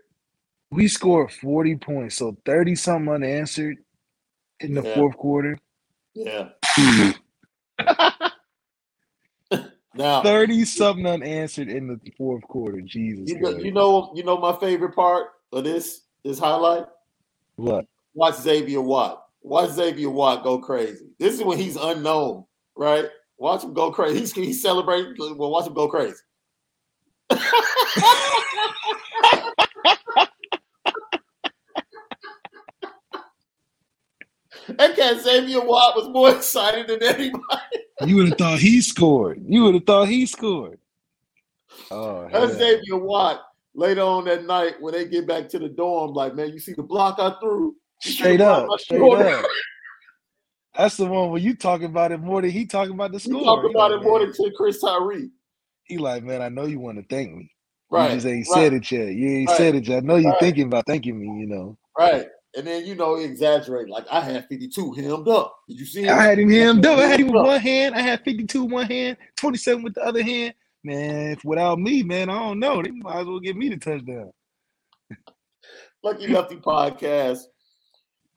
We scored 40 points, so 30 something unanswered in the Yeah. fourth quarter. Yeah. now 30 something unanswered in the fourth quarter. Jesus you know, you know, you know my favorite part of this this highlight? what? Watch Xavier Watt. Watch Xavier Watt go crazy. This is when he's unknown, right? Watch him go crazy. He's he's celebrating. Well, watch him go crazy. that cat Xavier Watt was more excited than anybody. You would have thought he scored. You would have thought he scored. Oh, hell. That's Xavier Watt. Later on that night, when they get back to the dorm, like, man, you see the block I threw? You see the straight up, straight up. That's the one where you talking about it more than he talking about the He score. talk He about like, it more man, than to Chris Tyree. He like, man, I know you want to thank me. Right. You just ain't right, said it yet. You ain't Right. said it yet. I know you're Right. thinking about thanking me, you know. Right. And then you know, he exaggerate. Like I had 52 hemmed up. Did you see him? I had him hemmed up. I had him with one hand. I had 52 one hand, 27 with the other hand. Man, if without me, man, I don't know. They might as well give me the touchdown. Lucky Lefty podcast.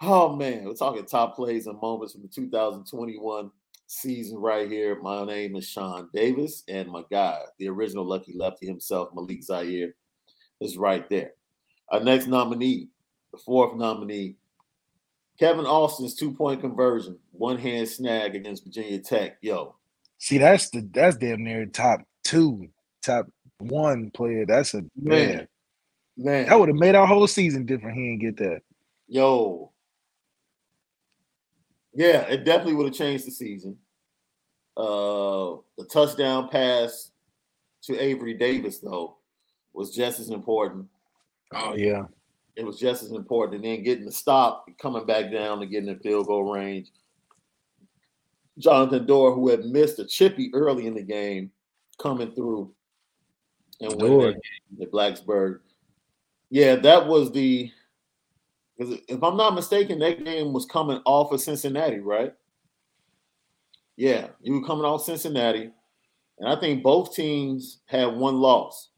Oh man, we're talking top plays and moments from the 2021 season right here. My name is Sean Davis, and my guy, the original Lucky Lefty himself, Malik Zaire, is right there. Our next nominee, the fourth nominee, Kevin Austin's two-point conversion, one hand snag against Virginia Tech. Yo, See, that's the that's damn near top two, top one player. That's a man. man, man, That would have made our whole season different. He didn't get that. Yo. Yeah, it definitely would have changed the season. Uh the touchdown pass to Avery Davis, though, was just as important. Oh yeah. It was just as important. And then getting the stop, coming back down and getting in field goal range. Jonathan Doerer, who had missed a chippy early in the game, coming through and winning Doerer. that game at Blacksburg. Yeah, that was the because if I'm not mistaken, that game was coming off of Cincinnati, right? Yeah, you were coming off Cincinnati, and I think both teams had one loss.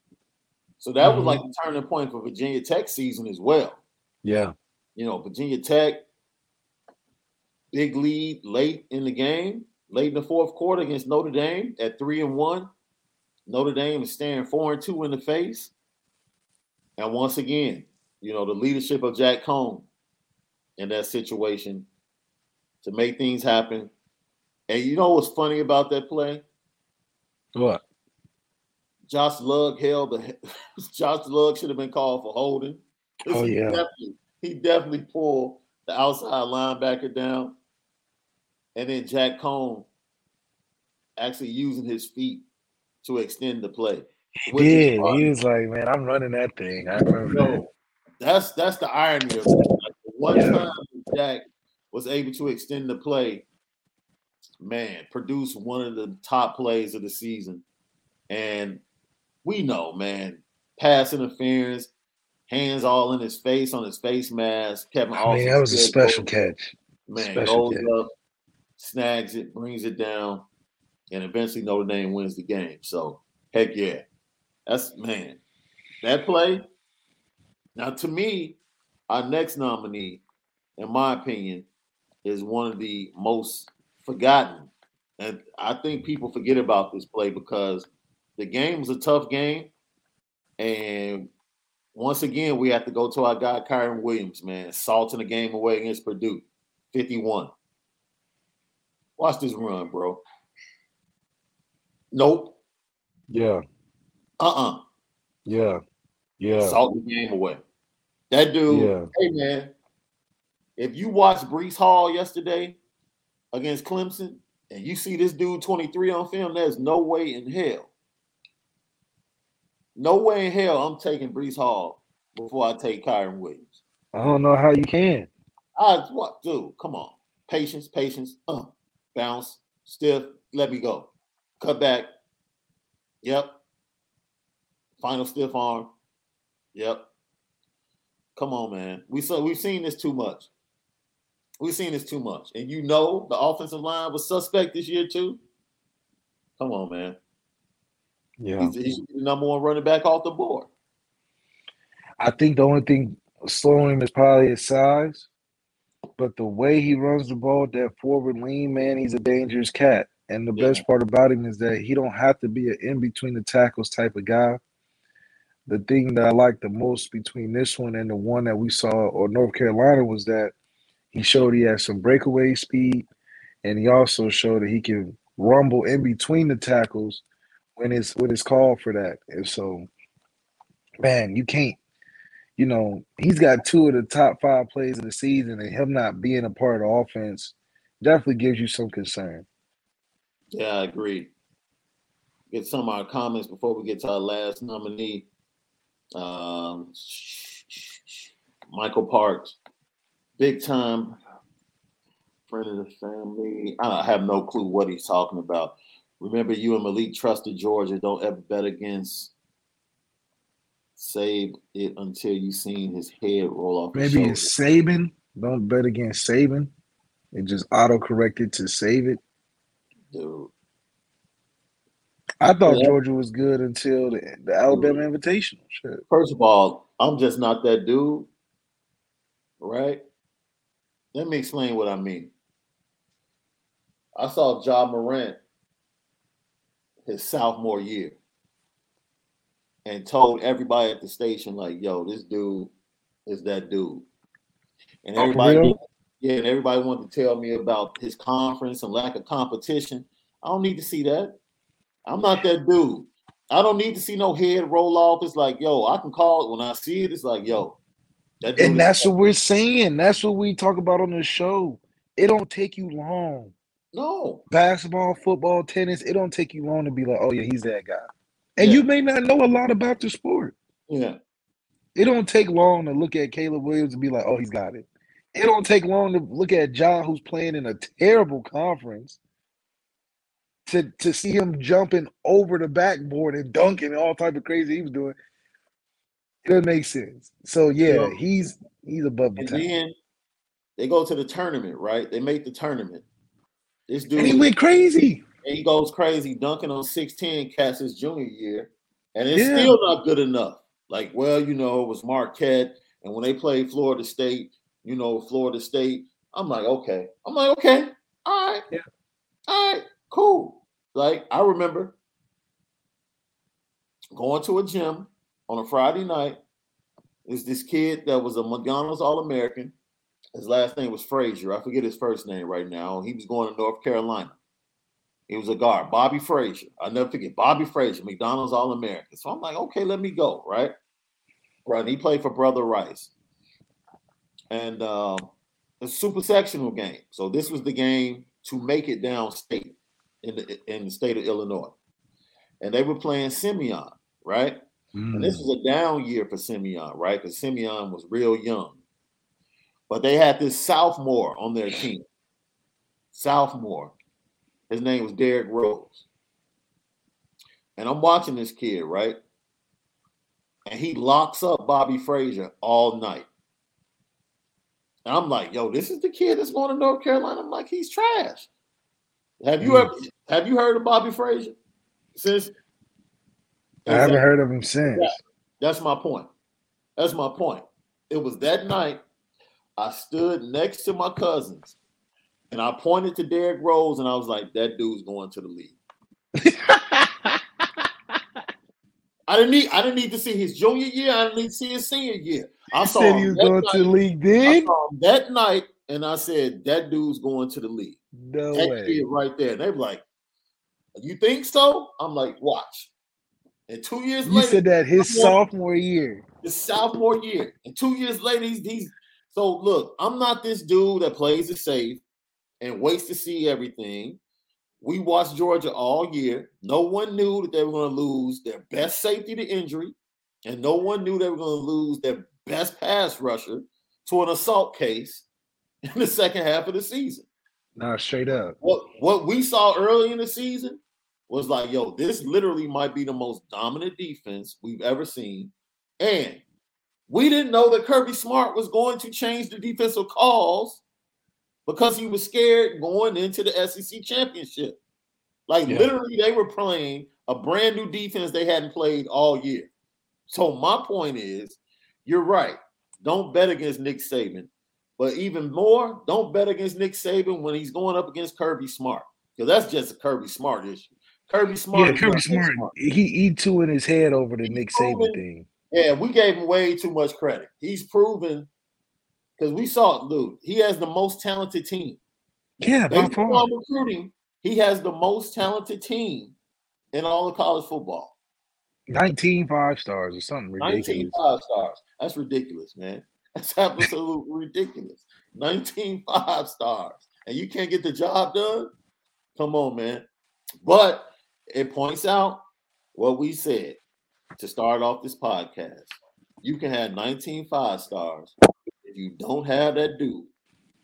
So that was Mhm. like the turning point for Virginia Tech season as well. Yeah. You know, Virginia Tech, big lead late in the game, late in the fourth quarter against Notre Dame at three and one. Notre Dame is staring four and two in the face. And once again, you know, the leadership of Jack Coan in that situation to make things happen. And you know what's funny about that play? What? Josh Lugg held the Josh Lugg should have been called for holding. Oh, He yeah. definitely, he definitely pulled the outside linebacker down, and then Jack Coan actually using his feet to extend the play. He did. He was like, man, I'm running that thing. I remember. So that's that's the irony of it. Like, one Yeah. time Jack was able to extend the play, man, produce one of the top plays of the season. And we know, man, pass interference, hands all in his face on his face mask. Kevin I mean, that was a special catch. Man, special goes catch. up, snags it, brings it down, and eventually Notre Dame wins the game. So heck yeah. That's man. That play. Now, to me, our next nominee, in my opinion, is one of the most forgotten. And I think people forget about this play because the game was a tough game. And once again, we have to go to our guy Kyren Williams, man, salting the game away against Purdue, 51. Watch this run, bro. Nope. Yeah. Uh-uh. Yeah. Yeah. Salt the game away. That dude, Yeah. hey man, if you watch Breece Hall yesterday against Clemson and you see this dude 23 on film, there's no way in hell. No way in hell I'm taking Breece Hall before I take Kyren Williams. I don't know how you can. I what dude, come on. Patience, patience, uh, bounce, stiff, let me go. Cut back. Yep. Final stiff arm. Yep. Come on, man. We saw we've seen this too much. We've seen this too much. And you know the offensive line was suspect this year too. Come on, man. Yeah. He's, he's the number one running back off the board. I think the only thing slowing him is probably his size. But the way he runs the ball, that forward lean, man, he's a dangerous cat. And the Yeah. best part about him is that he don't have to be an in between the tackles type of guy. The thing that I like the most between this one and the one that we saw or North Carolina was that he showed he had some breakaway speed, and he also showed that he can rumble in between the tackles when it's when it's called for that. And so, man, you can't you know, he's got two of the top five plays of the season, and him not being a part of the offense definitely gives you some concern. Yeah, I agree. Get some of our comments before we get to our last nominee. Um, Michael Parks, big time friend of the family. I have no clue what he's talking about. Remember, you and Malik trusted Georgia. Don't ever bet against. Save it until you've seen his head roll off. Maybe it's Saban. Don't bet against Saban. It just auto corrected to save it. dude. I thought Yeah. Georgia was good until the, the Alabama Invitational. Shit. First of all, I'm just not that dude, right? Let me explain what I mean. I saw Ja Morant his sophomore year and told everybody at the station, like, yo, this dude is that dude. And Oh, everybody, real? yeah, and everybody wanted to tell me about his conference and lack of competition. I don't need to see that. I'm not that dude. I don't need to see no head roll off. It's like, yo, I can call it when I see it. It's like, yo, that And that's what we're saying. That's what we talk about on the show. It don't take you long. no, Basketball, football, tennis, it don't take you long to be like, oh yeah, he's that guy. And Yeah. you may not know a lot about the sport. yeah, It don't take long to look at Caleb Williams and be like, oh, he's got it. It don't take long to look at John, who's playing in a terrible conference, to to see him jumping over the backboard and dunking and all type of crazy he was doing. It doesn't make sense. So yeah, he's he's above the and town. then they go to the tournament, right? They make the tournament. This dude, And he went crazy. and he goes crazy dunking on 16 cats his junior year, and it's Yeah. still not good enough. Like, well, you know, it was Marquette, and when they played Florida State, you know, Florida State, I'm like, okay. I'm like, okay, all right, Yeah. all right, cool. Like, I remember going to a gym on a Friday night. Is this kid that was a McDonald's All American. His last name was Frasor. I forget his first name right now. He was going to North Carolina. He was a guard, Bobby Frasor. I'll never forget Bobby Frasor, McDonald's All American. So I'm like, okay, let me go, right? Right. He played for Brother Rice. And uh, a super sectional game. So this was the game to make it down state in the in the state of Illinois. And they were playing Simeon, right? And this Mm. was a down year for Simeon, right? Because Simeon was real young. But they had this sophomore on their team. Sophomore. His name was Derrick Rose. And I'm watching this kid, right? And he locks up Bobby Frasor all night. And I'm like, yo, this is the kid that's going to North Carolina. I'm like, he's trash. Have you Mm. ever have you heard of Bobby Frasor? Since I haven't heard of him since. Yeah. That's my point. That's my point. It was that night I stood next to my cousins and I pointed to Derrick Rose and I was like, that dude's going to the league. I didn't need I didn't need to see his junior year. I didn't need to see his senior year. I saw he was going night, to the league I then. saw him that night and I said, that dude's going to the league. No That way. kid right there. And they were like, You think so? I'm like, watch. And two years You later, said that his sophomore year. his sophomore year. And two years later, he's, he's so look, I'm not this dude that plays it safe and waits to see everything. We watched Georgia all year. No one knew that they were going to lose their best safety to injury, and no one knew they were going to lose their best pass rusher to an assault case in the second half of the season. Nah, straight up. What what we saw early in the season was like, yo, this literally might be the most dominant defense we've ever seen. And We didn't know that Kirby Smart was going to change the defensive calls because he was scared going into the SEC championship. Like Yeah. literally, they were playing a brand new defense they hadn't played all year. So my point is, you're right. Don't bet against Nick Saban, but even more, don't bet against Nick Saban when he's going up against Kirby Smart because that's just a Kirby Smart issue. Kirby Smart, Yeah, Kirby Nick Smart. He he two in his head over the He's Nick Saban proven- thing. Yeah, we gave him way too much credit. He's proven because we saw, it, dude, he has the most talented team. Yeah, by far. on recruiting, he has the most talented team in all of college football. 19 five stars or something 19 ridiculous. five stars. That's ridiculous, man. That's absolutely ridiculous. 19 five stars. And you can't get the job done? Come on, man. But it points out what we said to start off this podcast. You can have 19 five stars if you don't have that dude.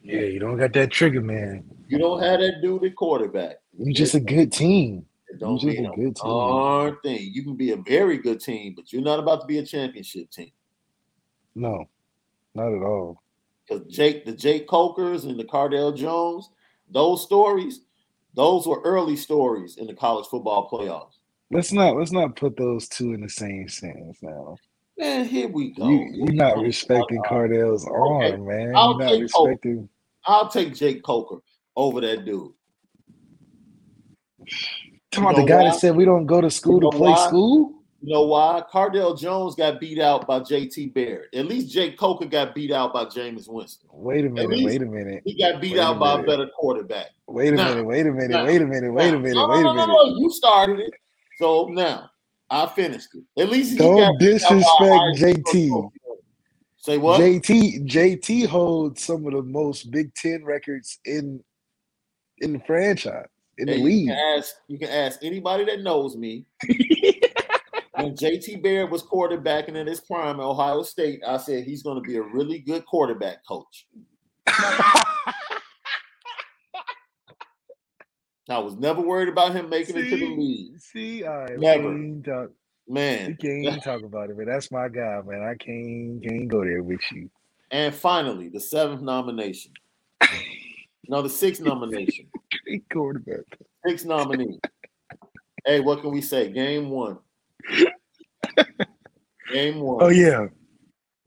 Yeah, you don't got that trigger, man. You don't have that dude at quarterback. You're just a good team. It don't You just a a good team. darn thing. You can be a very good team, but you're not about to be a championship team. No, not at all. Because Jake, the Jake Cokers and the Cardale Jones, those stories, those were early stories in the college football playoffs. Let's not let's not put those two in the same sentence now. Man, here we go. You, you're not respecting uh, Cardale's okay. arm, man. I'll You're not respecting. I'll take Jake Coker over that dude. Talking about the guy why? that said we don't go to school know to play why? school. You know why? Cardale Jones got beat out by JT Barrett. At least Jake Coker got beat out by Jameis Winston. Wait a minute. Wait a minute. He got beat Wait a out by a better quarterback. Wait a Now- minute. Wait a minute. now- Wait a minute. Wait a Now- minute. no, Wait no, a no, minute. no, You started it. So now I finished it. At least he Don't got beat out by a disrespect JT. Say what? JT JT holds some of the most Big Ten records in in the franchise in the Hey, you league. can ask you can ask anybody that knows me. when JT Barrett was quarterbacking in his prime at Ohio State, I said he's going to be a really good quarterback coach. I was never worried about him making it to the league. See, all right, Never. we can't. We Man. can't even talk about it, but that's my guy, man. I can't can't go there with you. And finally, the seventh nomination. No, the sixth nomination. Great quarterback. Sixth nominee. Hey, what can we say? Game one. Game one. Oh yeah,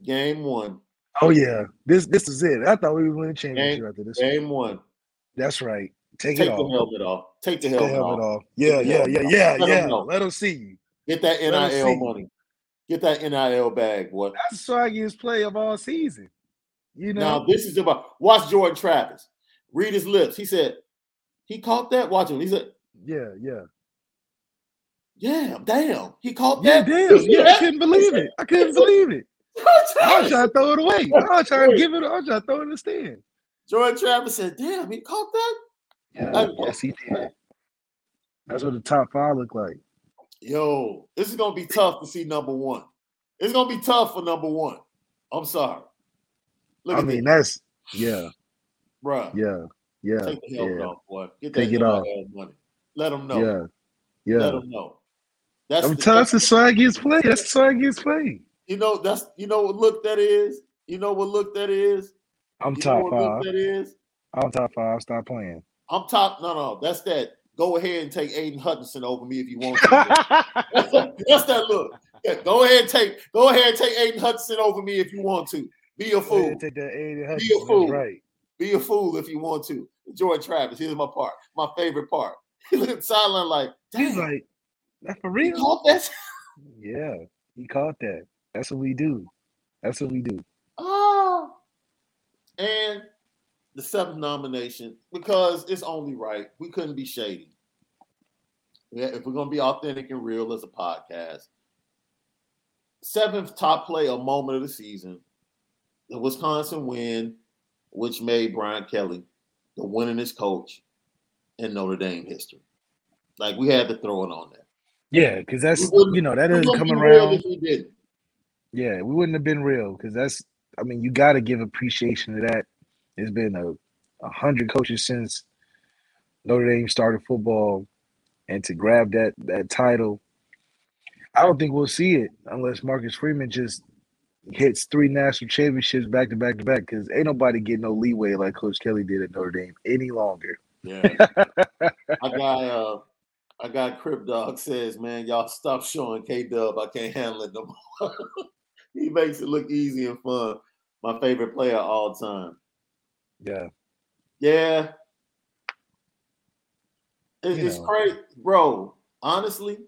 Game one. oh yeah. This this is it. I thought we were winning championship after this. Game one. That's right. Take, Take it the off. helmet off. Take the Take the helmet, helmet off. off. Yeah, yeah, helmet yeah, off. yeah, Let yeah. know. Let them see you. Get that NIL money. Get that NIL bag, boy. That's the swaggiest play of all season. You know. Now this is about watch Jordan Travis. Read his lips. He said, he caught that. Watch him. He said, yeah, yeah, Yeah, damn. He caught that. yeah. Damn, yeah. I couldn't believe it. I couldn't believe it. I was trying to throw it away. I was trying to give it. I was trying to throw it in the stand. Jordan Travis said, damn, he caught that. Yeah, I- yes, he did. That's what the top five look like. Yo, this is gonna be tough to see number one. It's gonna be tough for number one. I'm sorry. Look I at mean, this, that's yeah, bro. yeah, yeah, Take the helmet yeah, off, boy. Get Take it off. Money. Let them know. yeah, Let yeah. them know. That's I'm the- telling that's the swaggiest play. That's the swaggiest play. You know, that's you know what look that is. You know what look that is. I'm You top five. that is. I'm top five. Stop playing. I'm top. No, no, that's that. Go ahead and take Aidan Hutchinson over me if you want to. that's, that, that's that look. Yeah, go ahead and take. Go ahead and take Aidan Hutchinson over me if you want to. Be a fool. Take that 80 Be a fool. That's right. Be a fool if you want to. Jordan Travis. Here's my part. My favorite part. He looked silent like, He's like, that for real? he real? caught that. Yeah, he caught that. That's what we do. That's what we do. Oh. And the seventh nomination, because it's only right. We couldn't be shady. Yeah, if we're gonna be authentic and real as a podcast. Seventh top play a moment of the season, the Wisconsin win, which made Brian Kelly the winningest coach in Notre Dame history. Like we had to throw it on there. Yeah, because that's you know that We doesn't wouldn't come around. if we didn't. Yeah, we wouldn't have been real because that's. I mean, you got to give appreciation to that. There's been a, a hundred coaches since Notre Dame started football, and to grab that that title, I don't think we'll see it unless Marcus Freeman just hits three national championships back to back to back because ain't nobody getting no leeway like Coach Kelly did at Notre Dame any longer. Yeah. I got uh I got Crip Dog says, man, y'all stop showing K Dub. I can't handle it no more. he makes it look easy and fun. My favorite player all time. Yeah. Yeah. It, it's crazy, bro. Honestly,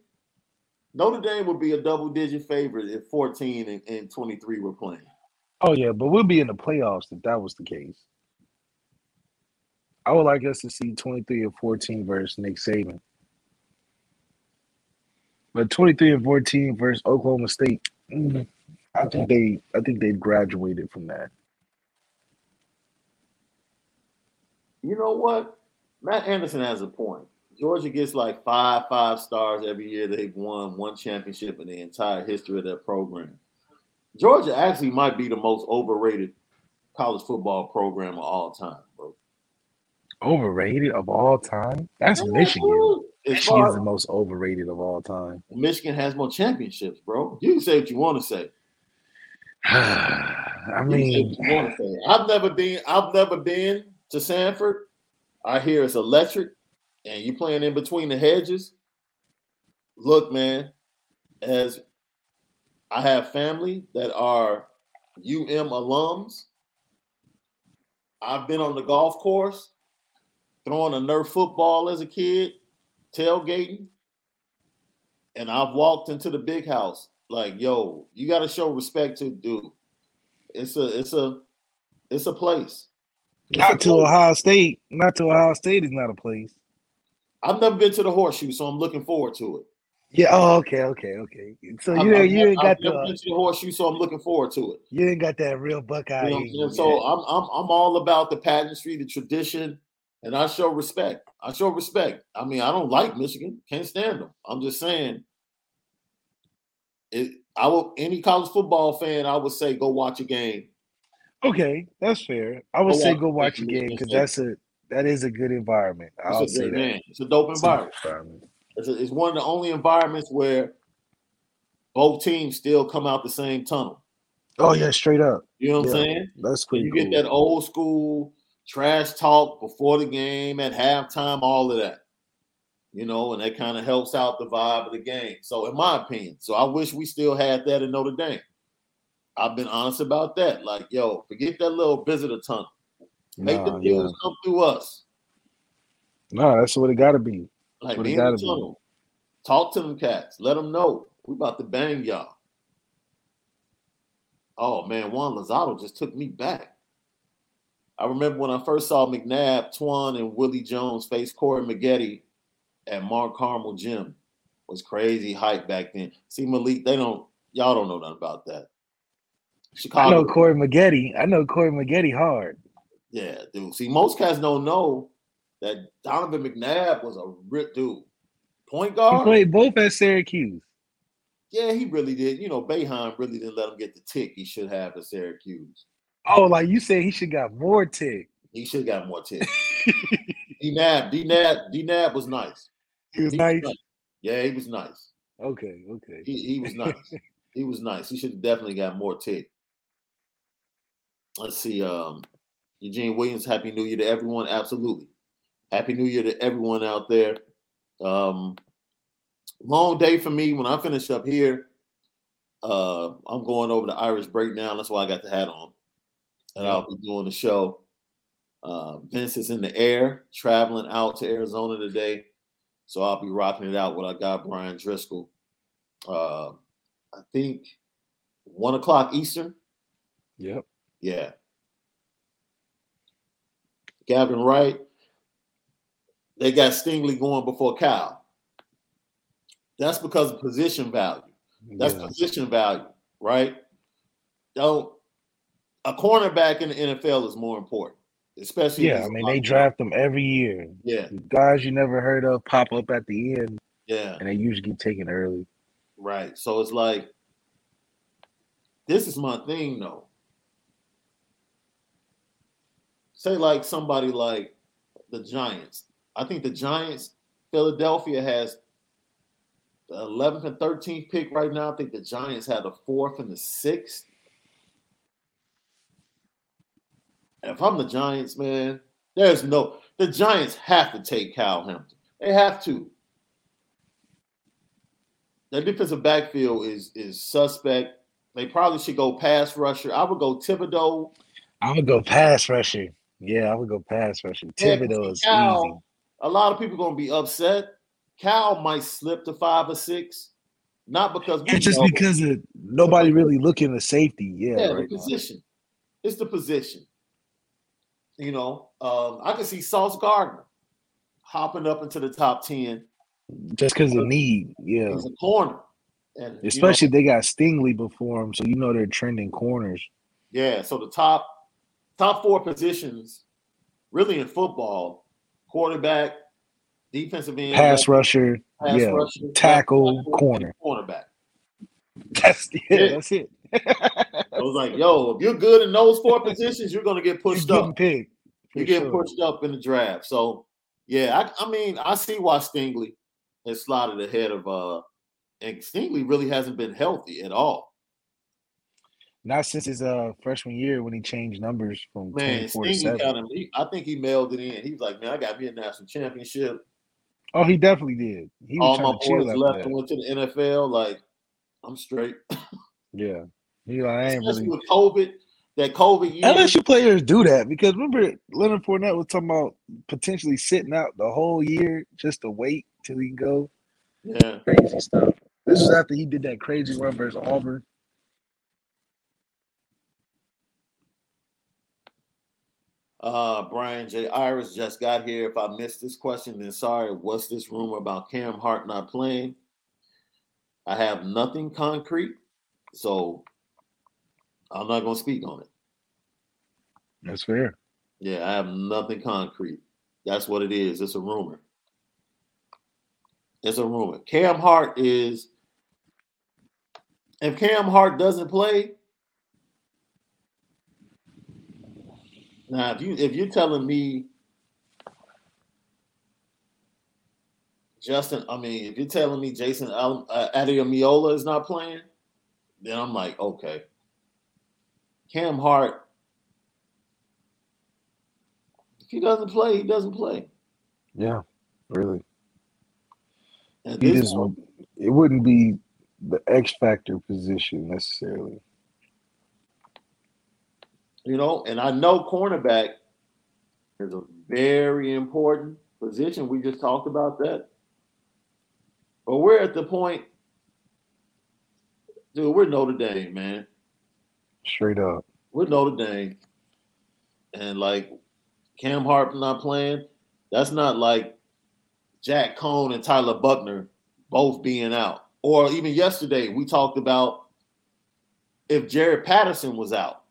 Notre Dame would be a double digit favorite if 14 and, and 23 were playing. Oh yeah, but we'll be in the playoffs if that was the case. I would like us to see 23 and 14 versus Nick Saban. But 23 and 14 versus Oklahoma State, mm, I think they I think they've graduated from that. You know what? Matt Anderson has a point. Georgia gets like five five stars every year. They've won one championship in the entire history of their program. Georgia actually might be the most overrated college football program of all time, bro. Overrated of all time? That's Michigan. As Michigan's far the most overrated of all time. Michigan has more championships, bro. You can say what you want to say. I You can say mean, you want to say. I've never been. I've never been to Sanford. I hear it's electric, and you playing in between the hedges. Look, man, as I have family that are UM alums. I've been on the golf course, throwing a Nerf football as a kid, tailgating, and I've walked into the big house. Like, yo, you got to show respect to dude. It's a, it's a, it's a place. It's a not to place. Ohio State. Not to Ohio State is not a place. I've never been to the horseshoe, so I'm looking forward to it. Yeah. Oh, okay, okay, okay. So you I've you never- ain't I've got never been the to the horseshoe, so I'm looking forward to it. you ain't got that real Buckeye. You know what I'm in saying? you So. I'm, I'm I'm all about the pageantry, the tradition, and I show respect. I show respect. I mean, I don't like Michigan, can't stand them. I'm just saying, it. I will any college football fan, I would say go watch a game. okay, that's fair. I would Go say watch go watch a game because that's a that is a good environment. I'll It's a say great that. It's a dope It's environment. environment. It's, a, it's one of the only environments where both teams still come out the same tunnel. Oh yeah, straight up. You know what I'm saying? That's pretty you cool. get that old school trash talk before the game, at halftime, all of that. You know, and that kind of helps out the vibe of the game. So, in my opinion, so I wish we still had that in Notre Dame. I've been honest about that. Like, yo, forget that little visitor tunnel. Make the Nah, yeah. come through us. No, that's what it got to be. Like, what be it in the gotta be. tunnel. Talk to them cats. Let them know we about to bang y'all. Oh man, Juan Lozado just took me back. I remember when I first saw McNabb, Twan, and Willie Jones face Corey Maggette at Mount Carmel Gym. Was crazy hype back then. See Malik, they don't y'all don't know nothing about that. I know Corey Maggette. I know Corey Maggette hard. yeah, dude. See, most cats don't know that Donovan McNabb was a rip dude. Point guard. He played both at Syracuse. Yeah, he really did. You know, Boeheim really didn't let him get the tick he should have at Syracuse. Oh, like you said, he should got more tick. He should got more tick. D Nab, D Nab, D Nab was nice. He was He nice. Yeah, he was nice. Okay, okay. He, he was nice. he was nice. He should have definitely got more tick. Let's see. Um, Eugene Williams, Happy New Year to everyone. Absolutely. Happy New Year to everyone out there. Um, long day for me when I finish up here. Uh, I'm going over the Irish breakdown. That's why I got the hat on. And I'll be doing the show. Uh, Vince is in the air, traveling out to Arizona today. So I'll be rocking it out with our guy Bryan Driskell. Uh, I think one o'clock Eastern. Yep. Yeah. Gavin Wright. They got Stingley going before Kyle. That's because of position value. That's Yeah. position value, right? Don't a cornerback in the NFL is more important, especially. Yeah, I mean they draft them every year. Yeah, Guys you never heard of pop up at the end, yeah, and they usually get taken early. right. So it's like, this is my thing, though. Say like somebody like the Giants. I think the Giants, Philadelphia has the 11th and 13th pick right now. I think the Giants have the fourth and the sixth. If I'm the Giants, man, there's no the Giants have to take Kyle Hamilton. They have to. Their defensive backfield is is suspect. They probably should go pass rusher. I would go Thibodeaux. I would go pass rusher. Yeah, I would go pass rusher. Yeah, is easy. A lot of people are gonna be upset. Kyle might slip to five or six, not because It's just know- because of nobody really looking at safety. Yeah, yeah, right the now. position. It's the position. You know, um, I can see Sauce Gardner hopping up into the top ten. just because of need. Yeah, He's a corner, and you know, especially if they got Stingley before him, so you know they're trending corners. yeah. So the top top four positions, really in football, quarterback, defensive end, Pass rusher, pass yeah, rusher, tackle, and corner. cornerback. That's yeah, Yeah. that's it. I was like, yo, if you're good in those four positions, you're gonna get pushed up. You get sure. pushed up in the draft. So yeah, I, I mean, I see why Stingley has slotted ahead of uh and Stingley really hasn't been healthy at all. Not since his uh freshman year when he changed numbers from Man, Stingley 7. kind of he, I think he mailed it in. He was like, Man, I got me a national championship. Oh, he definitely did. He was All my to boys left and went to the NFL. Like, I'm straight. Yeah. He like, I ain't Especially really with COVID, that COVID year. LSU players do that because remember Leonard Fournette was talking about potentially sitting out the whole year just to wait till he can go. Yeah. Crazy stuff. This is after he did that crazy run versus Auburn. Uh, Brian J. Iris just got here. If I missed this question, then sorry. What's this rumor about Cam Hart not playing? I have nothing concrete, so I'm not going to speak on it. That's fair. Yeah, I have nothing concrete. That's what it is. It's a rumor. It's a rumor. Cam Hart is. If Cam Hart doesn't play, now if you if you're telling me Justin, I mean, if you're telling me Jason uh, Ademilola is not playing, then I'm like, okay. Cam Hart, if he doesn't play, he doesn't play. Yeah, really. And He this just one- it wouldn't be the X factor position necessarily. you know, and I know cornerback is a very important position. We just talked about that. But we're at the point, dude, we're Notre Dame, man. Straight up. We're Notre Dame. And like Cam Hart not playing, that's not like Jack Coan and Tyler Buchner both being out. Or even yesterday, we talked about if Jarrett Patterson was out,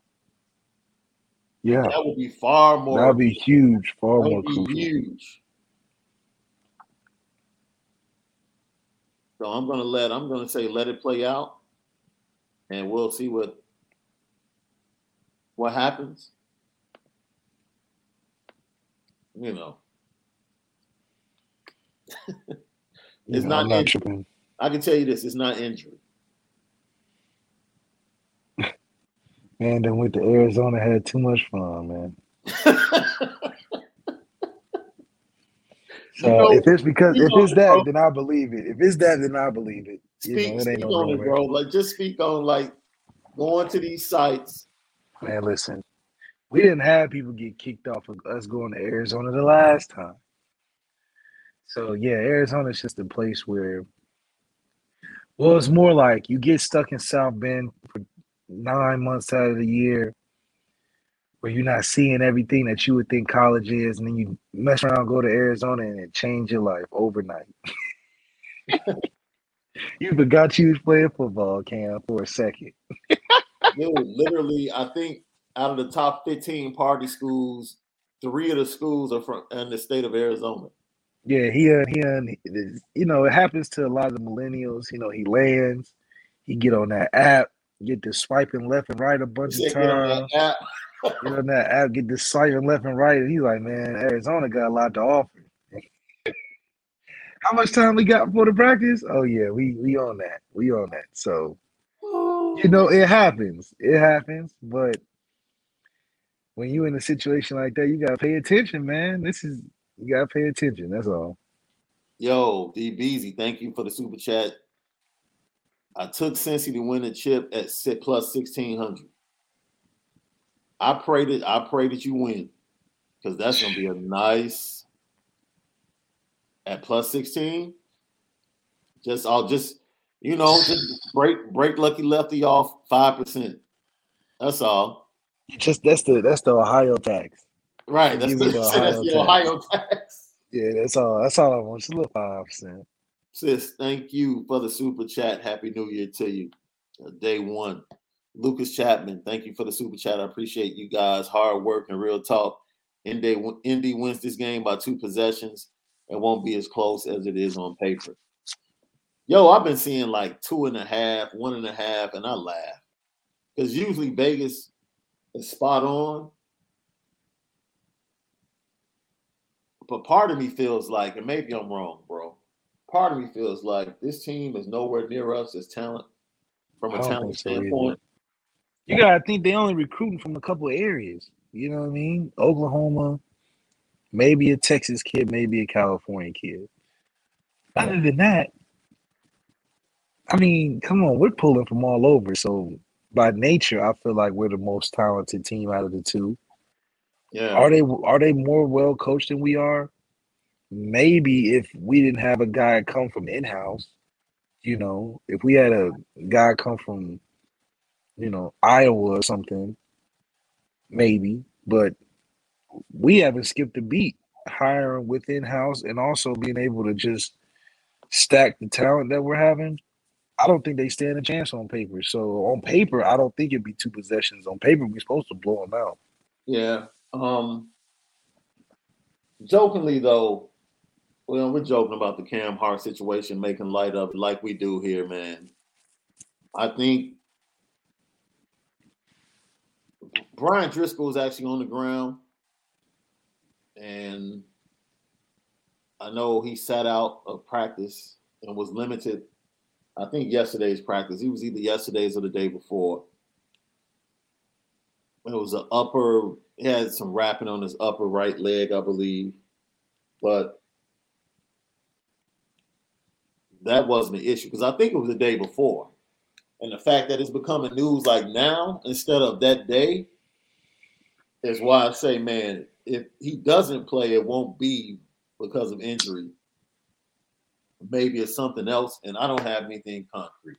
Yeah. that would be far more That'd be huge, far more would be huge. So I'm gonna let I'm gonna say let it play out, and we'll see what what happens. You know, You It's know, not not I can tell you this: it's not injury. Man, then went to Arizona, had too much fun, man. So know- if it's because if it's that, bro. then I believe it. If it's that, then I believe it. You speak know, it speak no on it, bro. Like just speak on like going to these sites. Man, listen, we didn't have people get kicked off of us going to Arizona the last time. So yeah, Arizona's just a place where, well, it's more like you get stuck in South Bend for nine months out of the year, where you're not seeing everything that you would think college is, and then you mess around, go to Arizona, and it change your life overnight. you forgot you was playing football, Cam, for a second. Dude, literally, I think out of the top 15 party schools, three of the schools are from in the state of Arizona. Yeah, he uh, he uh, you know it happens to a lot of the millennials. You know, he lands, he get on that app, get to swiping left and right a bunch Said of get on times. that app. Get on that app, get the swiping left and right, and he's like, man, Arizona got a lot to offer. How much time we got for the practice? Oh yeah, we we on that, we on that. So you know, it happens, it happens, but when you in a situation like that, you gotta pay attention, man. This is you gotta pay attention. That's all. Yo, D Beezy, thank you for the super chat. I took Cincy to win the chip at plus sixteen hundred. I pray that I pray that you win because that's gonna be a nice at plus sixteen. Just I'll just you know just break break lucky lefty off five percent. That's all. Just that's the that's the Ohio tax. Right. That's, the, the that's Ohio the tax. Ohio tax. Yeah, that's all. That's all I want. Just a little five percent. Sis, thank you for the super chat. Happy New Year to you. Uh, day one. Lucas Chapman, thank you for the super chat. I appreciate you guys' hard work and real talk. Indy, Indy wins this game by two possessions. It won't be as close as it is on paper. Yo, I've been seeing like two and a half, one and a half, and I laugh. Because usually Vegas is spot on. But part of me feels like, and maybe I'm wrong, bro. Part of me feels like this team is nowhere near us as talent from a talent think so either. standpoint. You gotta think they only recruiting from a couple of areas. You know what I mean? Oklahoma, maybe a Texas kid, maybe a California kid. Other than that, I mean, come on, we're pulling from all over. So by nature, I feel like we're the most talented team out of the two. Yeah. Are they are they more well coached than we are? Maybe if we didn't have a guy come from in house, you know, if we had a guy come from, you know, Iowa or something, maybe. But we haven't skipped a beat hiring within house and also being able to just stack the talent that we're having. I don't think they stand a chance on paper. So on paper, I don't think it'd be two possessions. On paper, we're supposed to blow them out. Yeah. Um jokingly though, well, we're joking about the Cam Hart situation, making light of it like we do here, man. I think Bryan Driskell is actually on the ground. And I know he sat out of practice and was limited. I think yesterday's practice. He was either yesterday's or the day before. It was an upper, he had some wrapping on his upper right leg, I believe. But that wasn't an issue because I think it was the day before. And the fact that it's becoming news like now instead of that day is why I say, man, if he doesn't play, it won't be because of injury. Maybe it's something else, and I don't have anything concrete.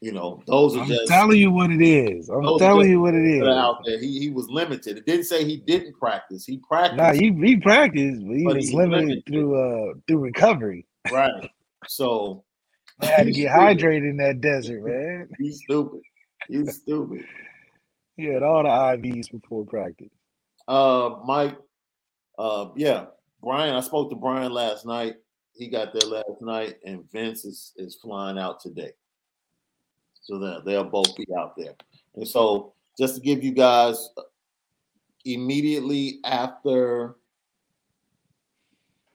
You know, those are I'm just telling you what it is. I'm telling you what it is. out there. He he was limited. It didn't say he didn't practice. He practiced. Nah, he, he practiced, but he But was he limited limited. through uh through recovery. right. So I had to get stupid. hydrated in that desert, man. you stupid. You stupid. He had all the IVs before practice. Uh, Mike. Uh, yeah, Brian. I spoke to Brian last night. He got there last night, and Vince is is flying out today. So they'll both be out there. And so, just to give you guys uh, immediately after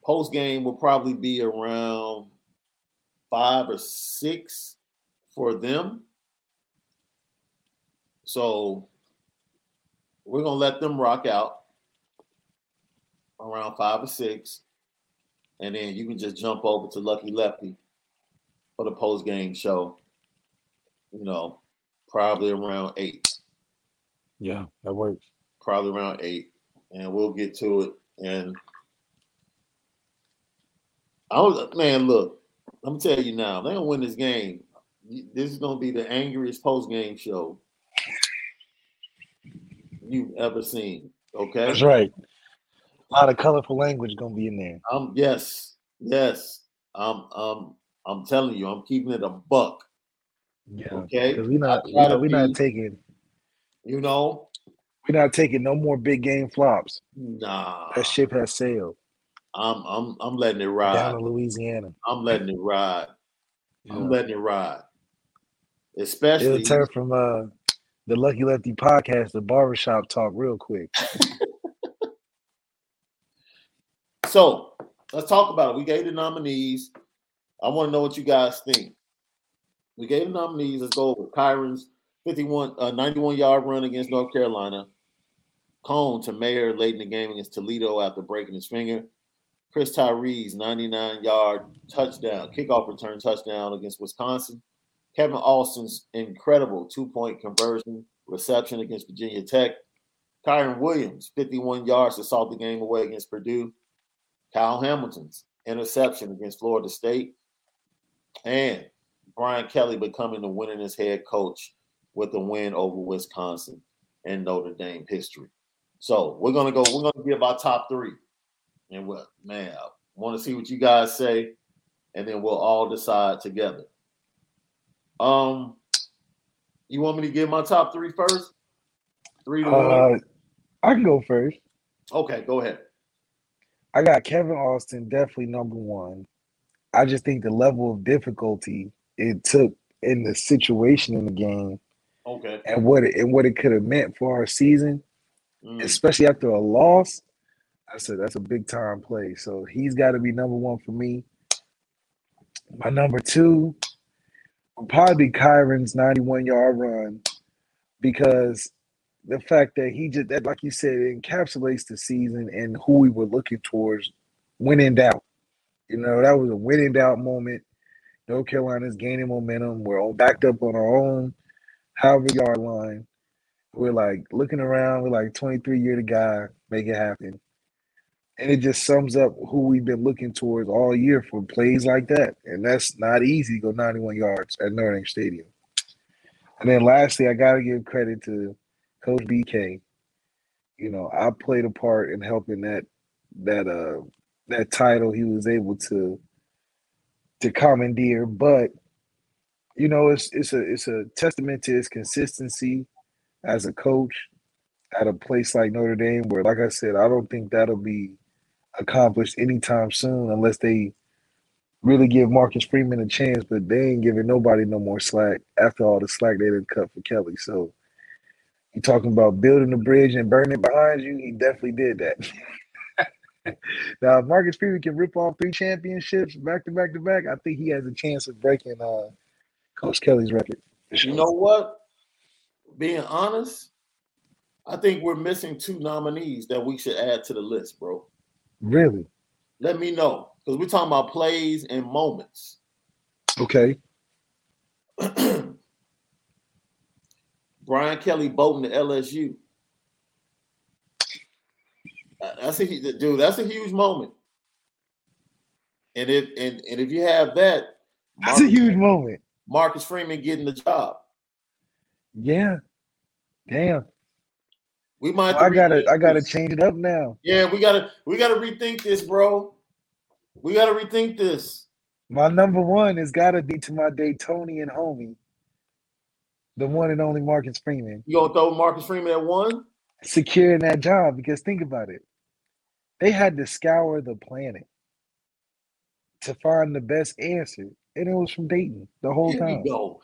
post game will probably be around five or six for them. So we're gonna let them rock out around five or six, and then you can just jump over to Lucky Lefty for the post game show. You know, probably around eight, Yeah, that works. probably around eight, and we'll get to it. And I was man, look, I'm gonna tell you now, they don't win this game. This is gonna be the angriest post game show you've ever seen. Okay. That's right. A lot of colorful language gonna be in there. Um, yes, yes. Um, um, I'm telling you, I'm keeping it a buck. Yeah, Okay, because we not we not, we not taking You know, We're not taking no more big game flops. nah. That ship has sailed I'm, I'm, I'm letting it ride. down to Louisiana. I'm letting it ride. Yeah. I'm letting it ride. Especially It'll turn from uh the Lucky Lefty podcast to barbershop talk real quick. so let's talk about it. We gave the nominees. I want to know what you guys think. We gave the nominees. Let's go over Kyren's 51, uh, 91 yard run against North Carolina. Coan to Mayer late in the game against Toledo after breaking his finger. Chris Tyree's 99 yard touchdown, kickoff return touchdown against Wisconsin. Kevin Austin's incredible two point conversion reception against Virginia Tech. Kyren Williams, 51 yards to salt the game away against Purdue. Kyle Hamilton's interception against Florida State. And Brian Kelly becoming the winningest head coach with a win over Wisconsin and Notre Dame history. So we're gonna go, we're gonna give our top three. And what man, I want to see what you guys say, and then we'll all decide together. Um, you want me to give my top three first? Three to Uh, one. I can go first. Okay, go ahead. I got Kevin Austin definitely number one. I just think the level of difficulty it took in the situation in the game Okay. and what it and what it could have meant for our season, Mm. especially after a loss. I said that's a big time play. So he's got to be number one for me. My number two will probably be Kyren's 91 yard run because the fact that he just that like you said it encapsulates the season and who we were looking towards when in doubt. You know, that was a when in doubt moment. North Carolina's gaining momentum. We're all backed up on our own however yard line. We're like looking around, we're like 23 year to guy, make it happen. And it just sums up who we've been looking towards all year for plays like that. And that's not easy to go 91 yards at Notre Stadium. And then lastly, I gotta give credit to Coach BK. You know, I played a part in helping that that uh that title he was able to to commandeer, but you know, it's it's a it's a testament to his consistency as a coach at a place like Notre Dame, where, like I said, I don't think that'll be accomplished anytime soon unless they really give Marcus Freeman a chance. But they ain't giving nobody no more slack after all the slack they didn't cut for Kelly. So you talking about building a bridge and burning it behind you? He definitely did that. now, if Marcus Freeman can rip off three championships back to back to back, I think he has a chance of breaking uh, Coach Kelly's record. You know what? Being honest, I think we're missing two nominees that we should add to the list, bro. Really? Let me know because we're talking about plays and moments. Okay. Brian Kelly boating to LSU. Uh, That's a dude. That's a huge moment. And if and, and if you have that, That's a huge moment. Marcus Freeman getting the job. Yeah. Damn. We might. have I gotta I gotta this. change it up now. Yeah, we gotta we gotta rethink this, bro. We gotta rethink this. My number one has gotta be to my Daytonian homie, the one and only Marcus Freeman, You gonna throw Marcus Freeman at one? securing that job because think about it. They had to scour the planet to find the best answer. And it was from Dayton the whole time. Here time. we go.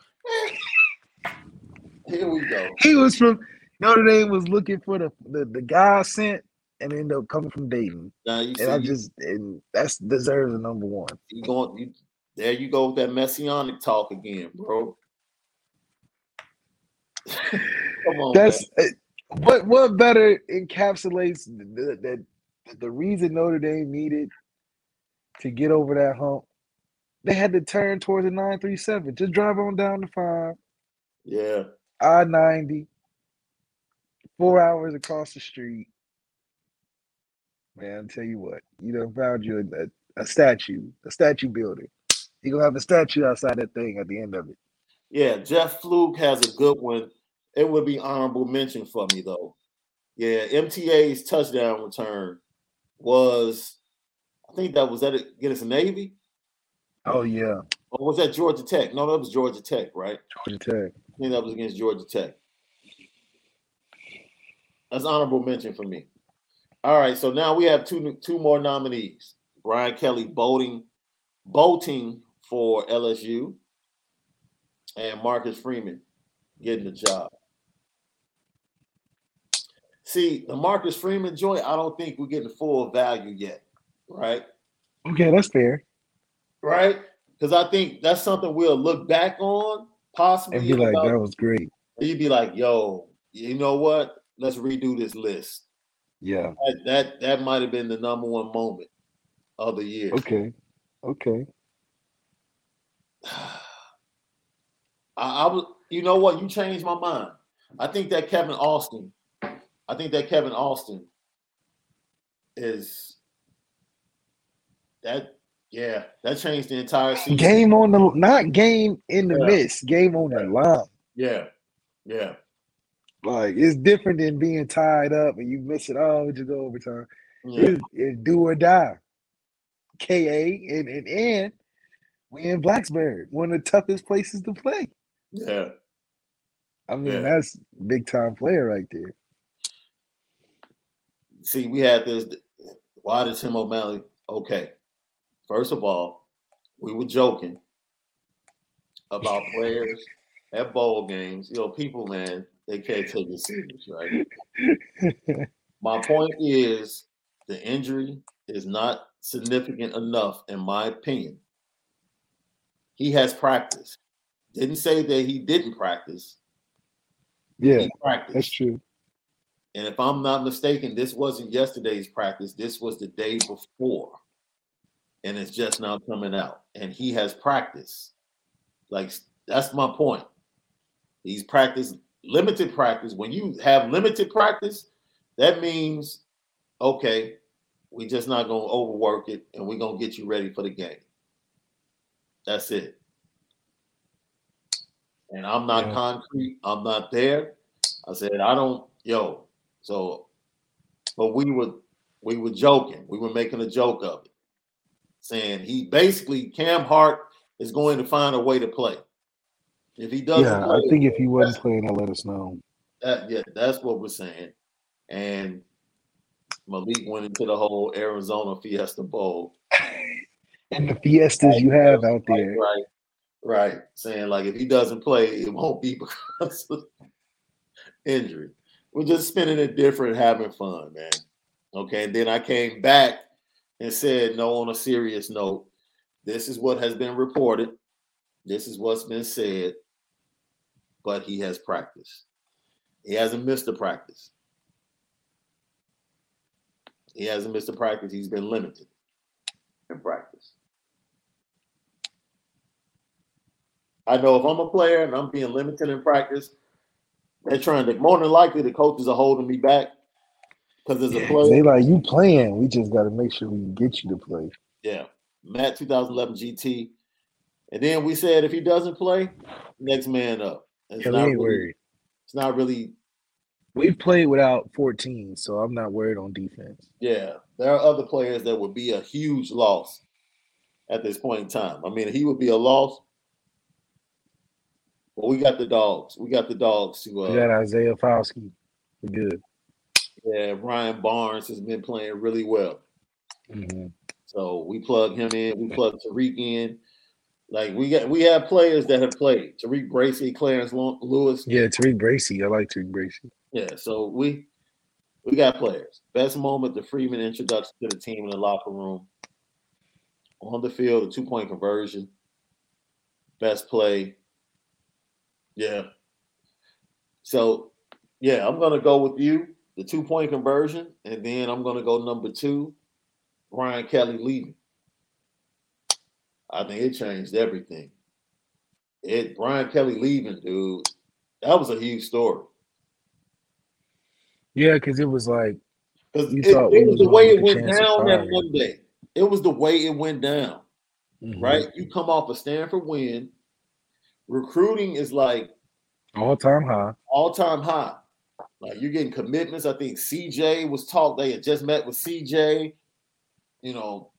Here we go. He was from Notre Dame was looking for the the, the guy I sent and ended up coming from Dayton. Now you And I just and that's deserves a number one. you going you, there you go with that messianic talk again, bro. Come on, That's man. what what better encapsulates the, the, the, the reason Notre Dame needed to get over that hump. They had to turn towards the 937. Just drive on down the five, yeah. I 90, four hours across the street. Man, I tell you what, you done found you a, a, statue, a statue building. You're gonna have a statue outside that thing at the end of it. Yeah, Jeff Fluke has a good one. It would be honorable mention for me though. Yeah, MTA's touchdown return was, I think that was that against Navy Oh yeah, or was that Georgia Tech? No, that was Georgia Tech, right? Georgia Tech. I think that was against Georgia Tech. That's honorable mention for me. All right, so now we have two two more nominees: Brian Kelly bolting, bolting for LSU, and Marcus Freeman getting the job. See, the Marcus Freeman joint, I don't think we're getting full value yet, right? Okay, that's fair. Right? Because I think that's something we'll look back on possibly. And be like, about that was great. you'd be like, yo, you know what? Let's redo this list. Yeah. That that, that might have been the number one moment of the year. Okay. Okay. I, I was, you know what? You changed my mind. I think that Kevin Austin, I think that Kevin Austin is that. Yeah, that changed the entire season. Game on the not game in the Yeah. midst, game on the line. Yeah, yeah, Like it's different than being tied up and you miss it. all, just go overtime. yeah, It's, it's do or die. KA and, and and we in Blacksburg, one of the toughest places to play. yeah. I mean, Yeah. that's big time player right there. See, we had this. Why did Tim O'Malley? Okay, first of all, we were joking about players at bowl games. You know, people, man, they can't take it serious, right? My point is the injury is not significant enough, in my opinion. He has practice. Didn't say that he didn't practice. Yeah, He practiced. that's true. And if I'm not mistaken, this wasn't yesterday's practice. This was the day before. And it's just now coming out. And he has practice. Like, that's my point. He's practiced limited practice. When you have limited practice, that means, okay, we're just not going to overwork it and we're going to get you ready for the game. That's it. And I'm not Yeah. concrete. I'm not there. I said, I don't, yo, so, but we were we were joking. We were making a joke of it, saying he basically Cam Hart is going to find a way to play. If he doesn't, Yeah, I think if he wasn't playing, let us know. that, yeah, that's what we're saying. And Malik went into the whole Arizona Fiesta Bowl. And the fiestas you have out there. right, right. Saying like if he doesn't play, it won't be because of injury. We're just spending it different, having fun, man. Okay. And then I came back and said, no, on a serious note, this is what has been reported. This is what's been said. But he has practiced. He hasn't missed a practice. He hasn't missed a practice. He's been limited in practice. I know if I'm a player and I'm being limited in practice, they're trying to more than likely the coaches are holding me back because as a play They player, like you playing. We just got to make sure we get you to play. yeah, Matt 2011 GT, and then we said if he doesn't play, next man up. It's Yeah, not ain't really, worried. it's not really. We've played without 14, so I'm not worried on defense. Yeah, there are other players that would be a huge loss at this point in time. I mean, he would be a loss. But we got the dogs. We got the dogs to uh, We got Isaiah Foskey. We're good. Yeah, Ryan Barnes has been playing really well. Mhm. So we plug him in. We plug Tariq in. Like we got, we have players that have played. Tariq Bracy, Clarence Lewis. Yeah, Tariq Bracy. I like Tariq Bracy. Yeah. So we we got players. Best moment: the Freeman introduction to the team in the locker room. On the field, the two point conversion. Best play. Yeah. So yeah, I'm gonna go with you. The two point conversion, and then I'm gonna go number two. Brian Kelly leaving. I think it changed everything. It Brian Kelly leaving, dude. That was a huge story. Yeah, because it was like Because it, it was the way it went down that one day. It was the way it went down, mhm, right? You come off a Stanford win. Recruiting is like all time high. all time high. Like you're getting commitments. I think CJ was talked. They had just met with CJ. You know,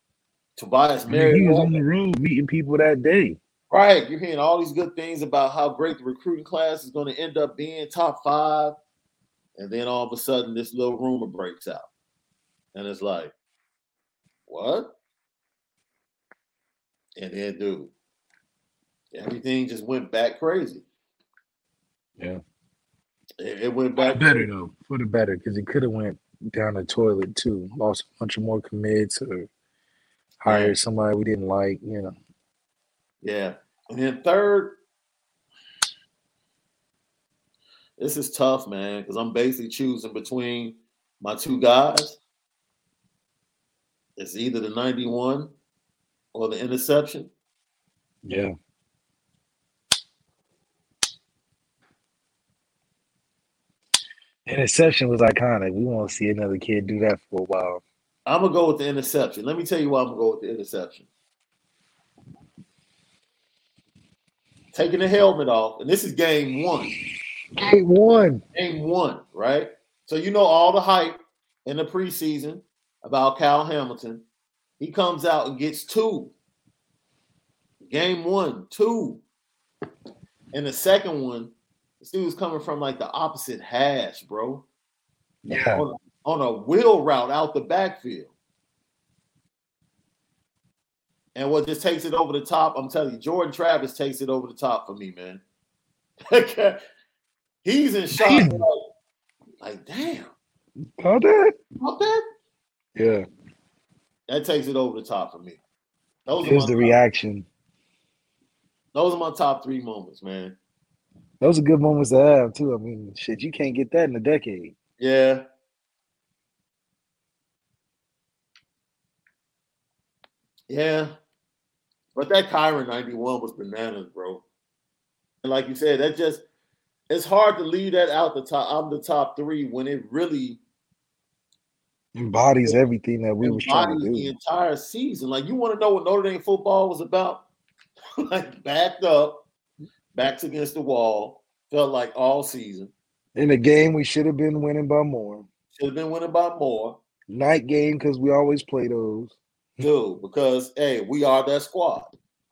Tobias I mean, he was on the road meeting people that day. Right. You're hearing all these good things about how great the recruiting class is going to end up being top five. And then all of a sudden, this little rumor breaks out. And it's like, what? And then, dude, everything just went back crazy. Yeah. It, it went back better though, for the better, because he could have went down the toilet too. Lost a bunch of more commits or hired somebody we didn't like. You know, Yeah. And then third, this is tough, man, because I'm basically choosing between my two guys, it's either the 91 or the interception. Yeah. Interception was iconic. We won't see another kid do that for a while. I'm gonna go with the interception. Let me tell you why I'm gonna go with the interception. Taking the helmet off, and this is game one. Game one. Game one, right? So you know all the hype in the preseason about Kyle Hamilton. He comes out and gets two. Game one, two. And the second one, this dude's coming from like the opposite hash, bro. Yeah. On, on a wheel route out the backfield. And what just takes it over the top, I'm telling you, Jordan Travis takes it over the top for me, man. He's in shock. Damn. Like, damn, How that? How that? Yeah. That takes it over the top for me. Those Here's the top, reaction. those are my top three moments, man. Those are good moments to have too. I mean, shit, you can't get that in a decade. Yeah. Yeah. But that Kyren 91 was bananas, bro. And like you said, that just it's hard to leave that out the top out of the top three when it really Embodies everything that we were trying to do. the entire season. Like you want to know what Notre Dame football was about? like backed up, backs against the wall, felt like all season. In a game we should have been winning by more. Should have been winning by more. Night game because we always play those. Dude, because hey, we are that squad.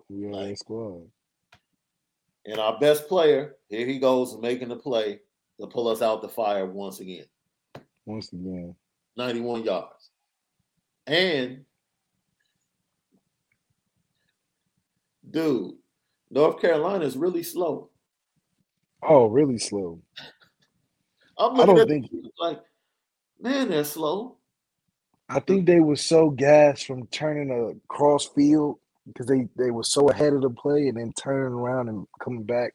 We are Like- that squad. And our best player, here he goes making the play to pull us out the fire once again. Once again. 91 yards. And dude, North Carolina is really slow. Oh, really slow. I'm I looking don't at think like, man, they're slow. I think they were so gassed from turning a cross field because they, they were so ahead of the play and then turning around and coming back.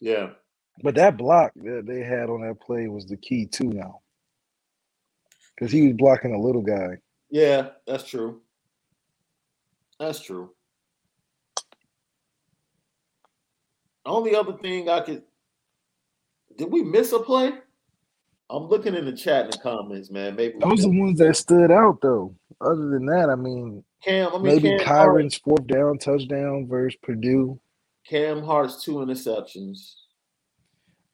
Yeah. But that block that they had on that play was the key too now. Because he was blocking a little guy. Yeah, that's true. That's true. Only other thing I could did we miss a play? I'm looking in the chat in the comments, man. Maybe Those are the ones that stood out though. Other than that, I mean, Cam. I mean, maybe Cam Hart, Kyren's fourth down touchdown versus Purdue. Cam Hart's two interceptions.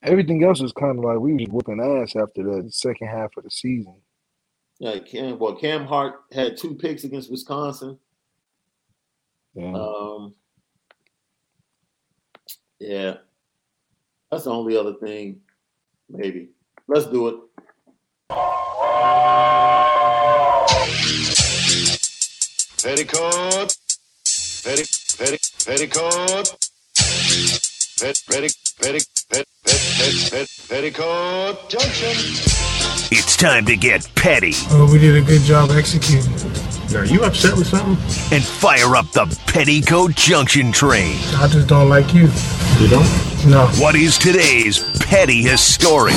Everything else was kind of like we was whooping ass after the second half of the season. Yeah, Cam. Well, Cam Hart had two picks against Wisconsin. Yeah. Um, yeah, that's the only other thing. Maybe let's do it. Petticoat. Petti, petti, petticoat. Pet, petti, petti, pet, pet, pet, pet, petticoat junction. It's time to get petty Oh, we did a good job executing. Are you upset with something? and fire up the Petticoat Junction train. I just don't like you. You don't? No. What is today's petty historic?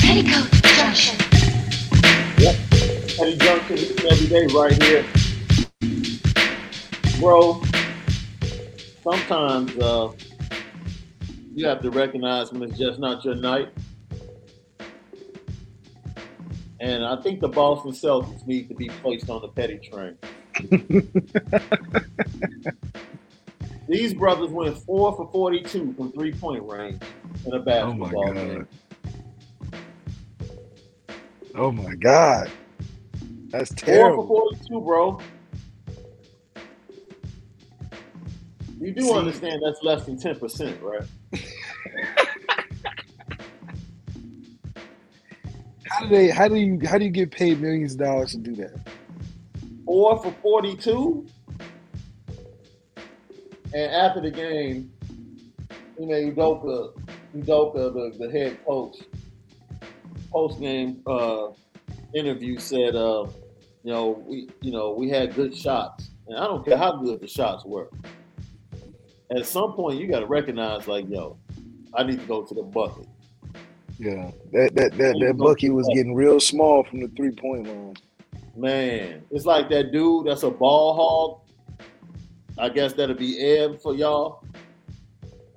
Petticoat Junction. Petty Junction each and every day right here. Bro, sometimes uh, you have to recognize when it's just not your night. And I think the Boston Celtics need to be placed on the petty train. These brothers went four for 42 from three point range in a Oh my basketball god. game. Oh my god. That's terrible. Four terrible. for 42, bro. You do See- understand that's less than 10%, right? How do they how do you how do you get paid millions of dollars to do that? Four for 42. And after the game, you know, Udoka, Udoka, the, the head coach, post game uh, interview said, uh, you know, we you know we had good shots, and I don't care how good the shots were. At some point, you got to recognize, like, yo, I need to go to the bucket. Yeah, that that that, that Bucky was getting real small from the three point line. Man, it's like that dude that's a ball hog. I guess that'll be Eb for y'all.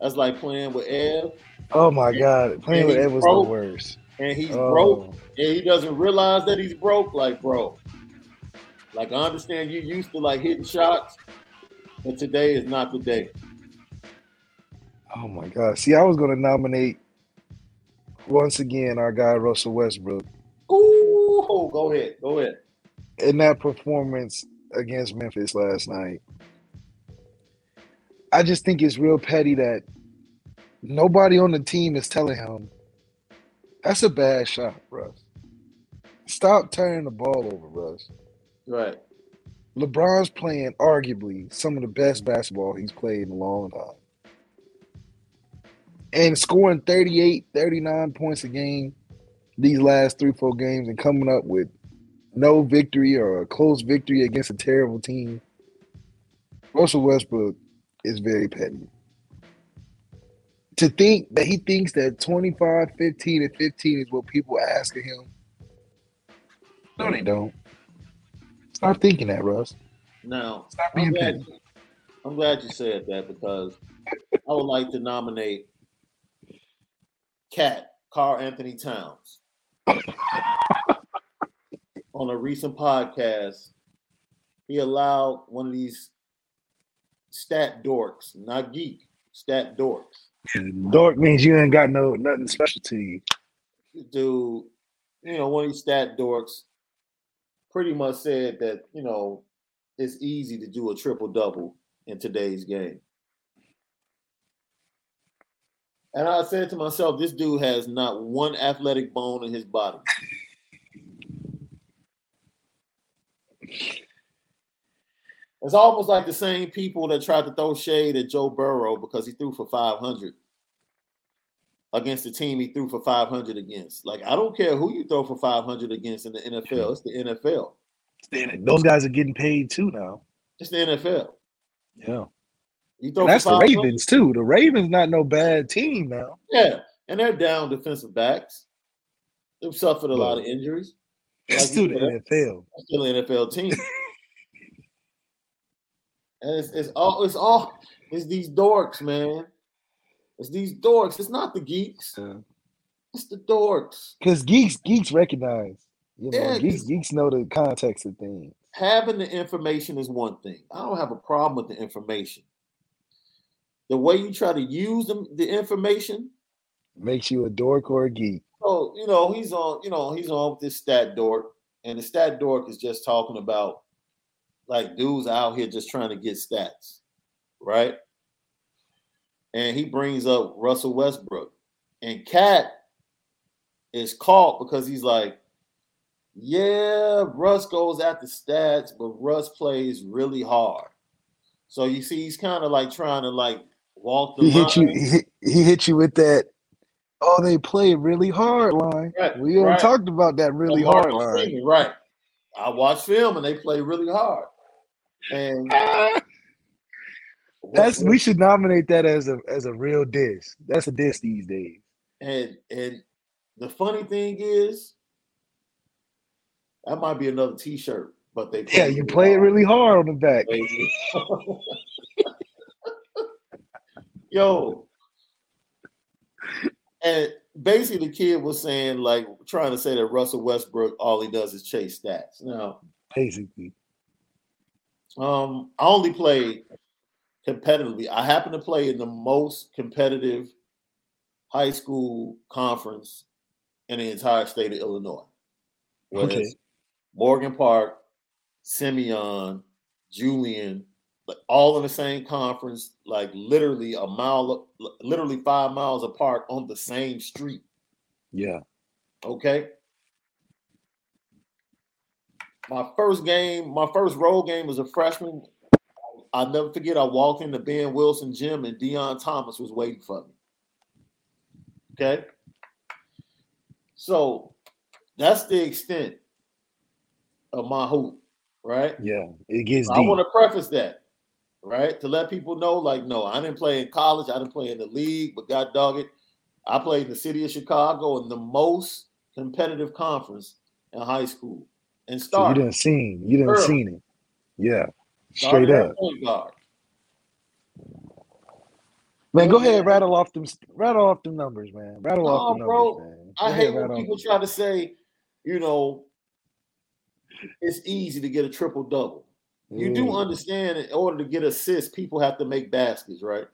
That's like playing with Eb, Oh my God, playing with Ed was broke. the worst. and he's Oh. broke, and he doesn't realize that he's broke. Like, bro, like I understand you used to like hitting shots, but today is not the day. Oh my God. See, I was gonna nominate once again our guy Russell Westbrook Ooh, go ahead, go ahead. in that performance against Memphis last night. I just think it's real petty that nobody on the team is telling him that's a bad shot, Russ. Stop turning the ball over, Russ. Right. LeBron's playing arguably some of the best basketball he's played in a long time. And scoring 38, 39 points a game these last three, four games and coming up with no victory or a close victory against a terrible team. Russell Westbrook is very petty. To think that he thinks that 25, 15, and 15 is what people are asking him. No, they don't. Stop thinking that, Russ. Now, Stop I'm being glad, petty. I'm glad you said that because I would like to nominate Cat Karl Anthony Towns on a recent podcast. He allowed one of these stat dorks, not geek, stat dorks, Dork means you ain't got no nothing special to you. to, you know, one of these stat dorks pretty much said that, you know, it's easy to do a triple double in today's game. And I said to myself, this dude has not one athletic bone in his body. It's almost like the same people that tried to throw shade at Joe Burrow because he threw for 500 against the team he threw for 500 against. Like, I don't care who you throw for 500 against in the NFL. It's the NFL. Those guys are getting paid too now. It's the NFL. Yeah. That's the 500, Ravens too. The Ravens not no bad team now. Yeah, and they're down defensive backs. They've suffered a lot of injuries. Like still the NFL. Still an NFL team. and it's, it's all it's all it's these dorks, man. It's these dorks. It's not the geeks. Yeah. It's the dorks. Because geeks geeks recognize. You know, Yeah, geeks geeks know the context of things. Having the information is one thing. I don't have a problem with the information. The way you try to use them, the information, Makes you a dork or a geek. So you know he's on. You know he's on with this stat dork, and the stat dork is just talking about like dudes out here just trying to get stats, right? And he brings up Russell Westbrook, and Cat is caught because he's like, "Yeah, Russ goes after stats, but Russ plays really hard." So you see, he's kind of like trying to like walk the He hit you. He hit, he hit you with that. Oh, they play really hard line. Right, We right. talked about that really Of hard line. Freeman, right? I watch film and they play really hard. And That's we should nominate that as a as a real diss. That's a diss these days. and and the funny thing is, that might be another T-shirt. But they Yeah, you play it really hard on the back. Yo. And basically, the kid was saying, like, trying to say that Russell Westbrook, all he does is chase stats. Now, Basically, Um, I only played competitively. I happen to play in the most competitive high school conference in the entire state of Illinois. Okay. Morgan Park, Simeon, Julian, like all in the same conference, like literally a mile, literally five miles apart on the same street. yeah. Okay. My first game, my first road game as a freshman, I'll never forget. I walked into Ben Wilson gym and Deion Thomas was waiting for me. Okay. So that's the extent of my hoop, right? Yeah, it gets I want to preface that, right? To let people know, like, no, I didn't play in college, I didn't play in the league, but God dog it, I played in the city of Chicago in the most competitive conference in high school and So you didn't seen, you didn't seen it. Yeah, straight up. Man, go ahead, rattle off them, rattle off them numbers, man. Rattle off the No, bro, numbers, man. I Go hate when off people try to say, you know, it's easy to get a triple double. You do Mm, understand in order to get assists, people have to make baskets, right?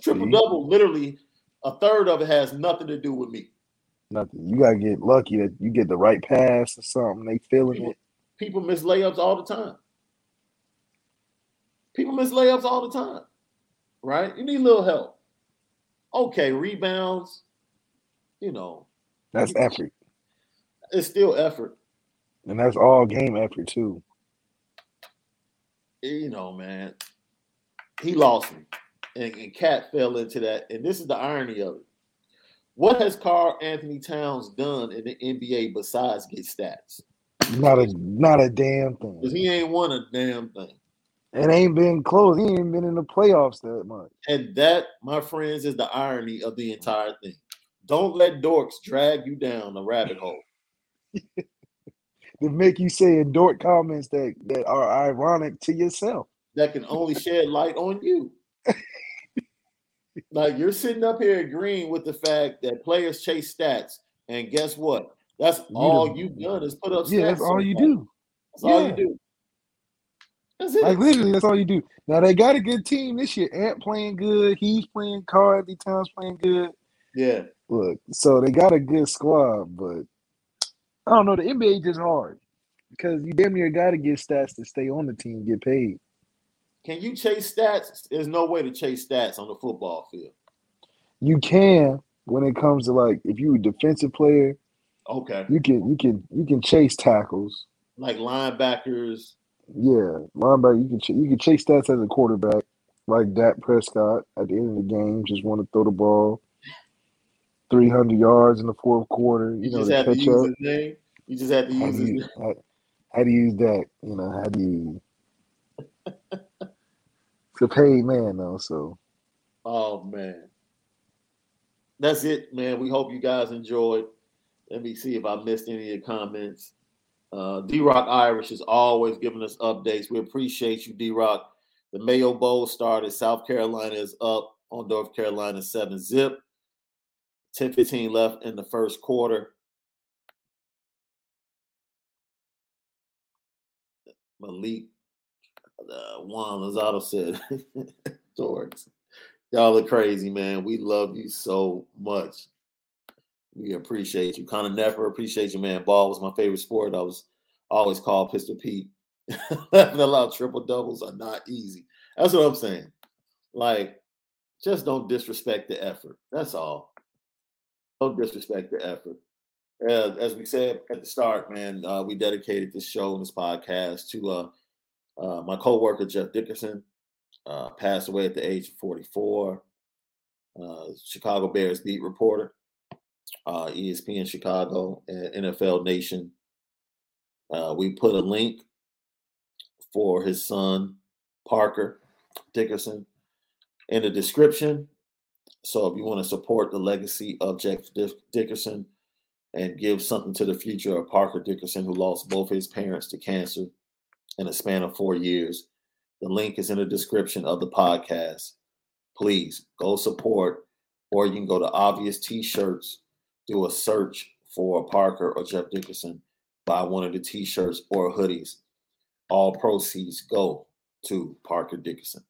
Triple double, literally, a third of it has nothing to do with me. Nothing. You gotta get lucky that you get the right pass or something. They feeling People, it. people miss layups all the time. People miss layups all the time, right? You need a little help. Okay, rebounds, you know, That's effort, it's still effort. and that's all game effort too. You know, man, he lost me, and, and Cat fell into that. And this is the irony of it. What has Karl Anthony Towns done in the NBA besides get stats? Not a not a damn thing. Because he ain't won a damn thing. It ain't been close. He ain't been in the playoffs that much. And that, my friends, is the irony of the entire thing. Don't let dorks drag you down the rabbit hole. To make you say dork comments that that are ironic to yourself. that can only shed light on you. like you're sitting up here agreeing with the fact that players chase stats, and guess what? That's all you've done is put up stats. Yeah, that's all you far. do. That's all you do. That's it. Like literally, that's all you do. Now they got a good team this year. Ant playing good. He's playing. Anthony Towns playing good. yeah, Look, so they got a good squad, but I don't know. The NBA just hard because you damn near got to get stats to stay on the team, get paid. can you chase stats? There's no way to chase stats on the football field. You can when it comes to like if you're a defensive player, Okay, you can you can you can chase tackles. like linebackers. Yeah, linebacker. You can ch- you can chase stats as a quarterback, like Dak Prescott at the end of the game, just want to throw the ball three hundred yards in the fourth quarter. You, You know just to had to use up. his name. You just had to use do his name. how, how do you use that? You know how do you? It's a paid man though, so Oh man. That's it, man. We hope you guys enjoyed. Let me see if I missed any of your comments. Uh, D Rock Irish is always giving us updates. We appreciate you, D Rock. The Mayo Bowl started. South Carolina is up on North Carolina 7 zip. 10 15 left in the first quarter. Malik uh, Juan Lozado said, Dorks. Y'all are crazy, man. We love you so much. We appreciate you. Connor Never appreciate you, man. Ball was my favorite sport. I was always called Pistol Pete. Laughing aloud, triple doubles are not easy. That's what I'm saying. Like, just don't disrespect the effort. That's all. Don't disrespect the effort. Uh, as we said at the start, man, uh, we dedicated this show and this podcast to uh, uh, my coworker Jeff Dickerson. Uh, passed away at the age of 44. Uh, Chicago Bears beat reporter, uh, ESPN Chicago, NFL Nation. Uh, we put a link for his son, Parker Dickerson, in the description. So if you want to support the legacy of Jeff Dickerson and give something to the future of Parker Dickerson, who lost both his parents to cancer in a span of four years, the link is in the description of the podcast. Please go support, or you can go to Obvious T-shirts, do a search for Parker or Jeff Dickerson, buy one of the T-shirts or hoodies. All proceeds go to Parker Dickerson.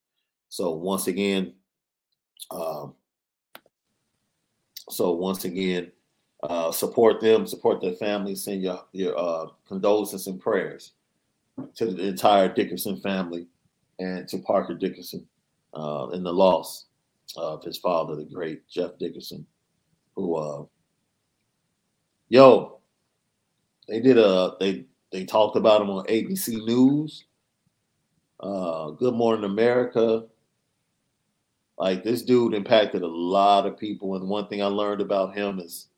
So once again, um, so once again, uh, support them, support their families, send your your uh, condolences and prayers to the entire Dickerson family and to Parker Dickerson uh, in the loss of his father, the great Jeff Dickerson, who, uh, yo, they did a they they talked about him on ABC News, uh, Good Morning America. Like this dude impacted a lot of people, and one thing I learned about him is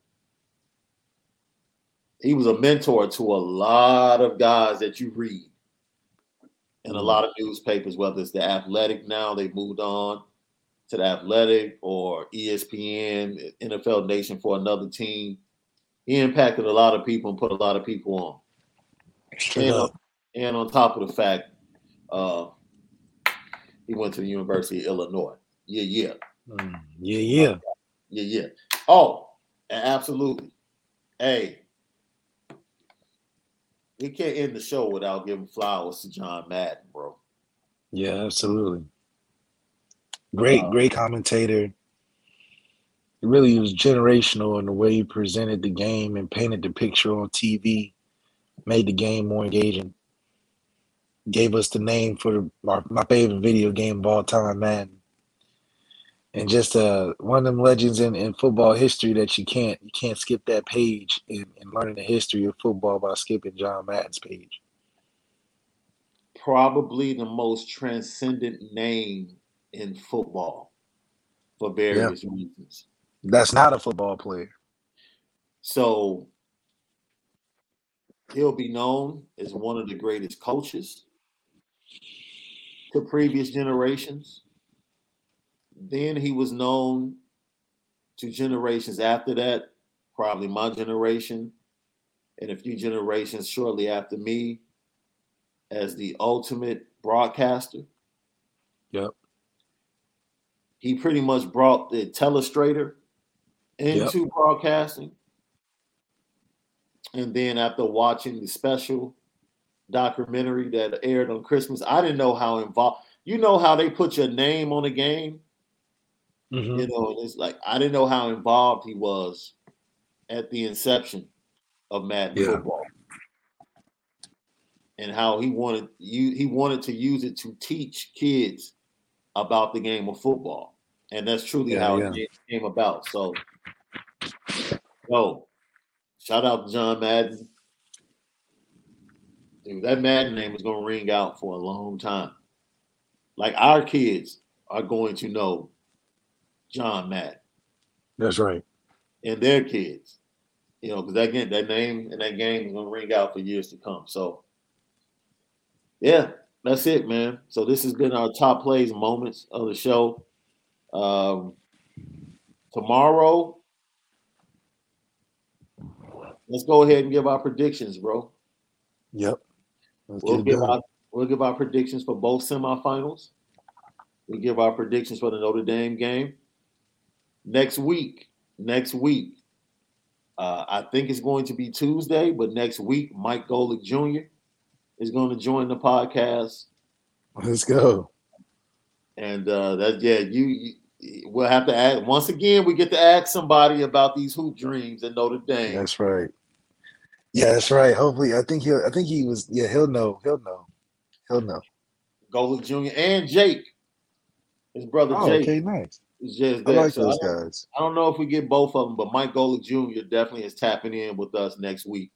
he was a mentor to a lot of guys that you read in a lot of newspapers, whether it's the Athletic now, they moved on to the Athletic or ESPN, NFL Nation for another team. He impacted a lot of people and put a lot of people on. And, up. and on top of the fact, uh, he went to the University of Illinois. Yeah, yeah, Mm, Yeah, yeah. yeah, yeah. Oh, and absolutely. Hey, we can't end the show without giving flowers to John Madden, bro. Yeah, absolutely. Great, Uh, great commentator. It really was generational in the way he presented the game and painted the picture on TV, made the game more engaging. Gave us the name for the, my, my favorite video game of all time, Madden. And just uh, one of them legends in, in football history that you can't you can't skip that page in, in learning the history of football by skipping John Madden's page. Probably the most transcendent name in football for various reasons. That's not a football player. So he'll be known as one of the greatest coaches to previous generations. Then he was known to generations after that, probably my generation, and a few generations shortly after me, as the ultimate broadcaster. Yep. He pretty much brought the telestrator into broadcasting. And then after watching the special documentary that aired on Christmas, I didn't know how involved. You know how they put your name on a game, Mhm. you know, it's like I didn't know how involved he was at the inception of Madden Yeah. football, and how he wanted you he wanted to use it to teach kids about the game of football, and that's truly Yeah, how yeah. it came about. So, yo, shout out to John Madden. Dude, that Madden name is gonna ring out for a long time. Like our kids are going to know John Madden That's right. and their kids. You know, because that that name and that game is gonna ring out for years to come. So, yeah, that's it, man. So this has been our top plays moments of the show. Um, tomorrow, let's go ahead and give our predictions, bro. Yep. Let's We'll give our we'll give our predictions for both semifinals. We give our predictions for the Notre Dame game next week. Next week, uh, I think it's going to be Tuesday, but next week, Mike Golic Jr. is going to join the podcast, Let's go. and uh, that yeah, you, you we'll have to ask once again. We get to ask somebody about these hoop dreams at Notre Dame. That's right. Yeah, that's right. Hopefully, I think he'll. I think he was. Yeah, he'll know. He'll know. He'll know. Golic Jr. and Jake, his brother Oh, Jake, okay, nice. Is just I like So those don't- guys. I don't know if we get both of them, but Mike Golic Jr. definitely is tapping in with us next week.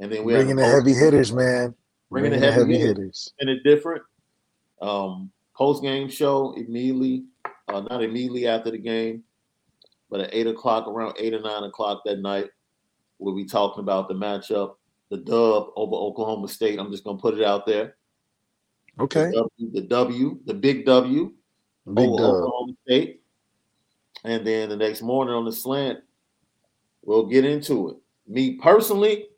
And then we have Bringing the heavy hitters, man. Bringing the Bringing the heavy heavy hitters. hitters. and it different. Um, post game show immediately, uh, not immediately after the game, but at eight o'clock, around eight or nine o'clock that night, we'll be talking about the matchup, the dub over Oklahoma State. I'm just gonna put it out there. Okay. The W, the, w, the big W Big over dub. Oklahoma State. And then the next morning on the slant, we'll get into it. Me personally,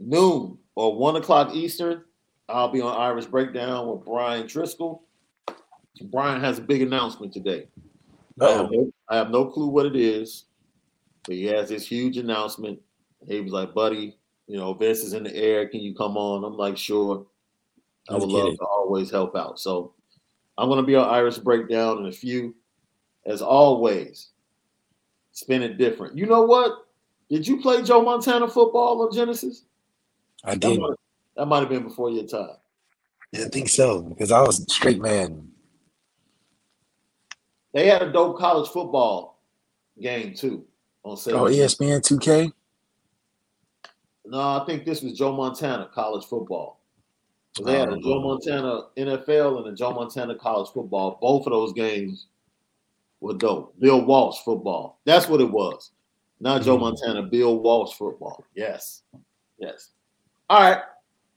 noon or one o'clock Eastern, I'll be on Irish Breakdown with Bryan Driskell. Bryan has a big announcement today. I have, no, I have no clue what it is, but he has this huge announcement. He was like, buddy, you know, Vince is in the air. Can you come on? I'm like, sure. I would love to always help out. So I'm going to be on Irish Breakdown in a few. As always, spin it different. You know what? Did you play Joe Montana football on Genesis? I did. that might have been before your time. Yeah, I think so because I was a straight man. They had a dope college football game too on Saturday. Oh, Saturday. ESPN 2K. No, I think this was Joe Montana college football. They had a Oh, Joe. Montana NFL and a Joe Montana college football. Both of those games were dope. Bill Walsh football. That's what it was. Not Joe Montana, Bill Walsh football. Yes. Yes. All right.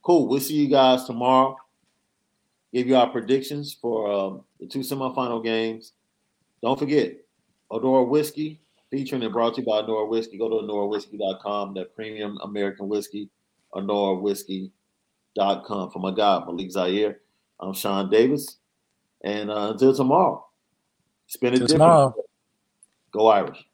Cool. We'll see you guys tomorrow. Give you our predictions for um, the two semifinal games. Don't forget, Adora Whiskey, featuring and brought to you by Adora Whiskey. Go to AdoraWhiskey.com, that premium American whiskey, AdoraWhiskey.com. For my guy, Malik Zaire, I'm Sean Davis. And uh, until tomorrow, spend it tomorrow. Go Irish.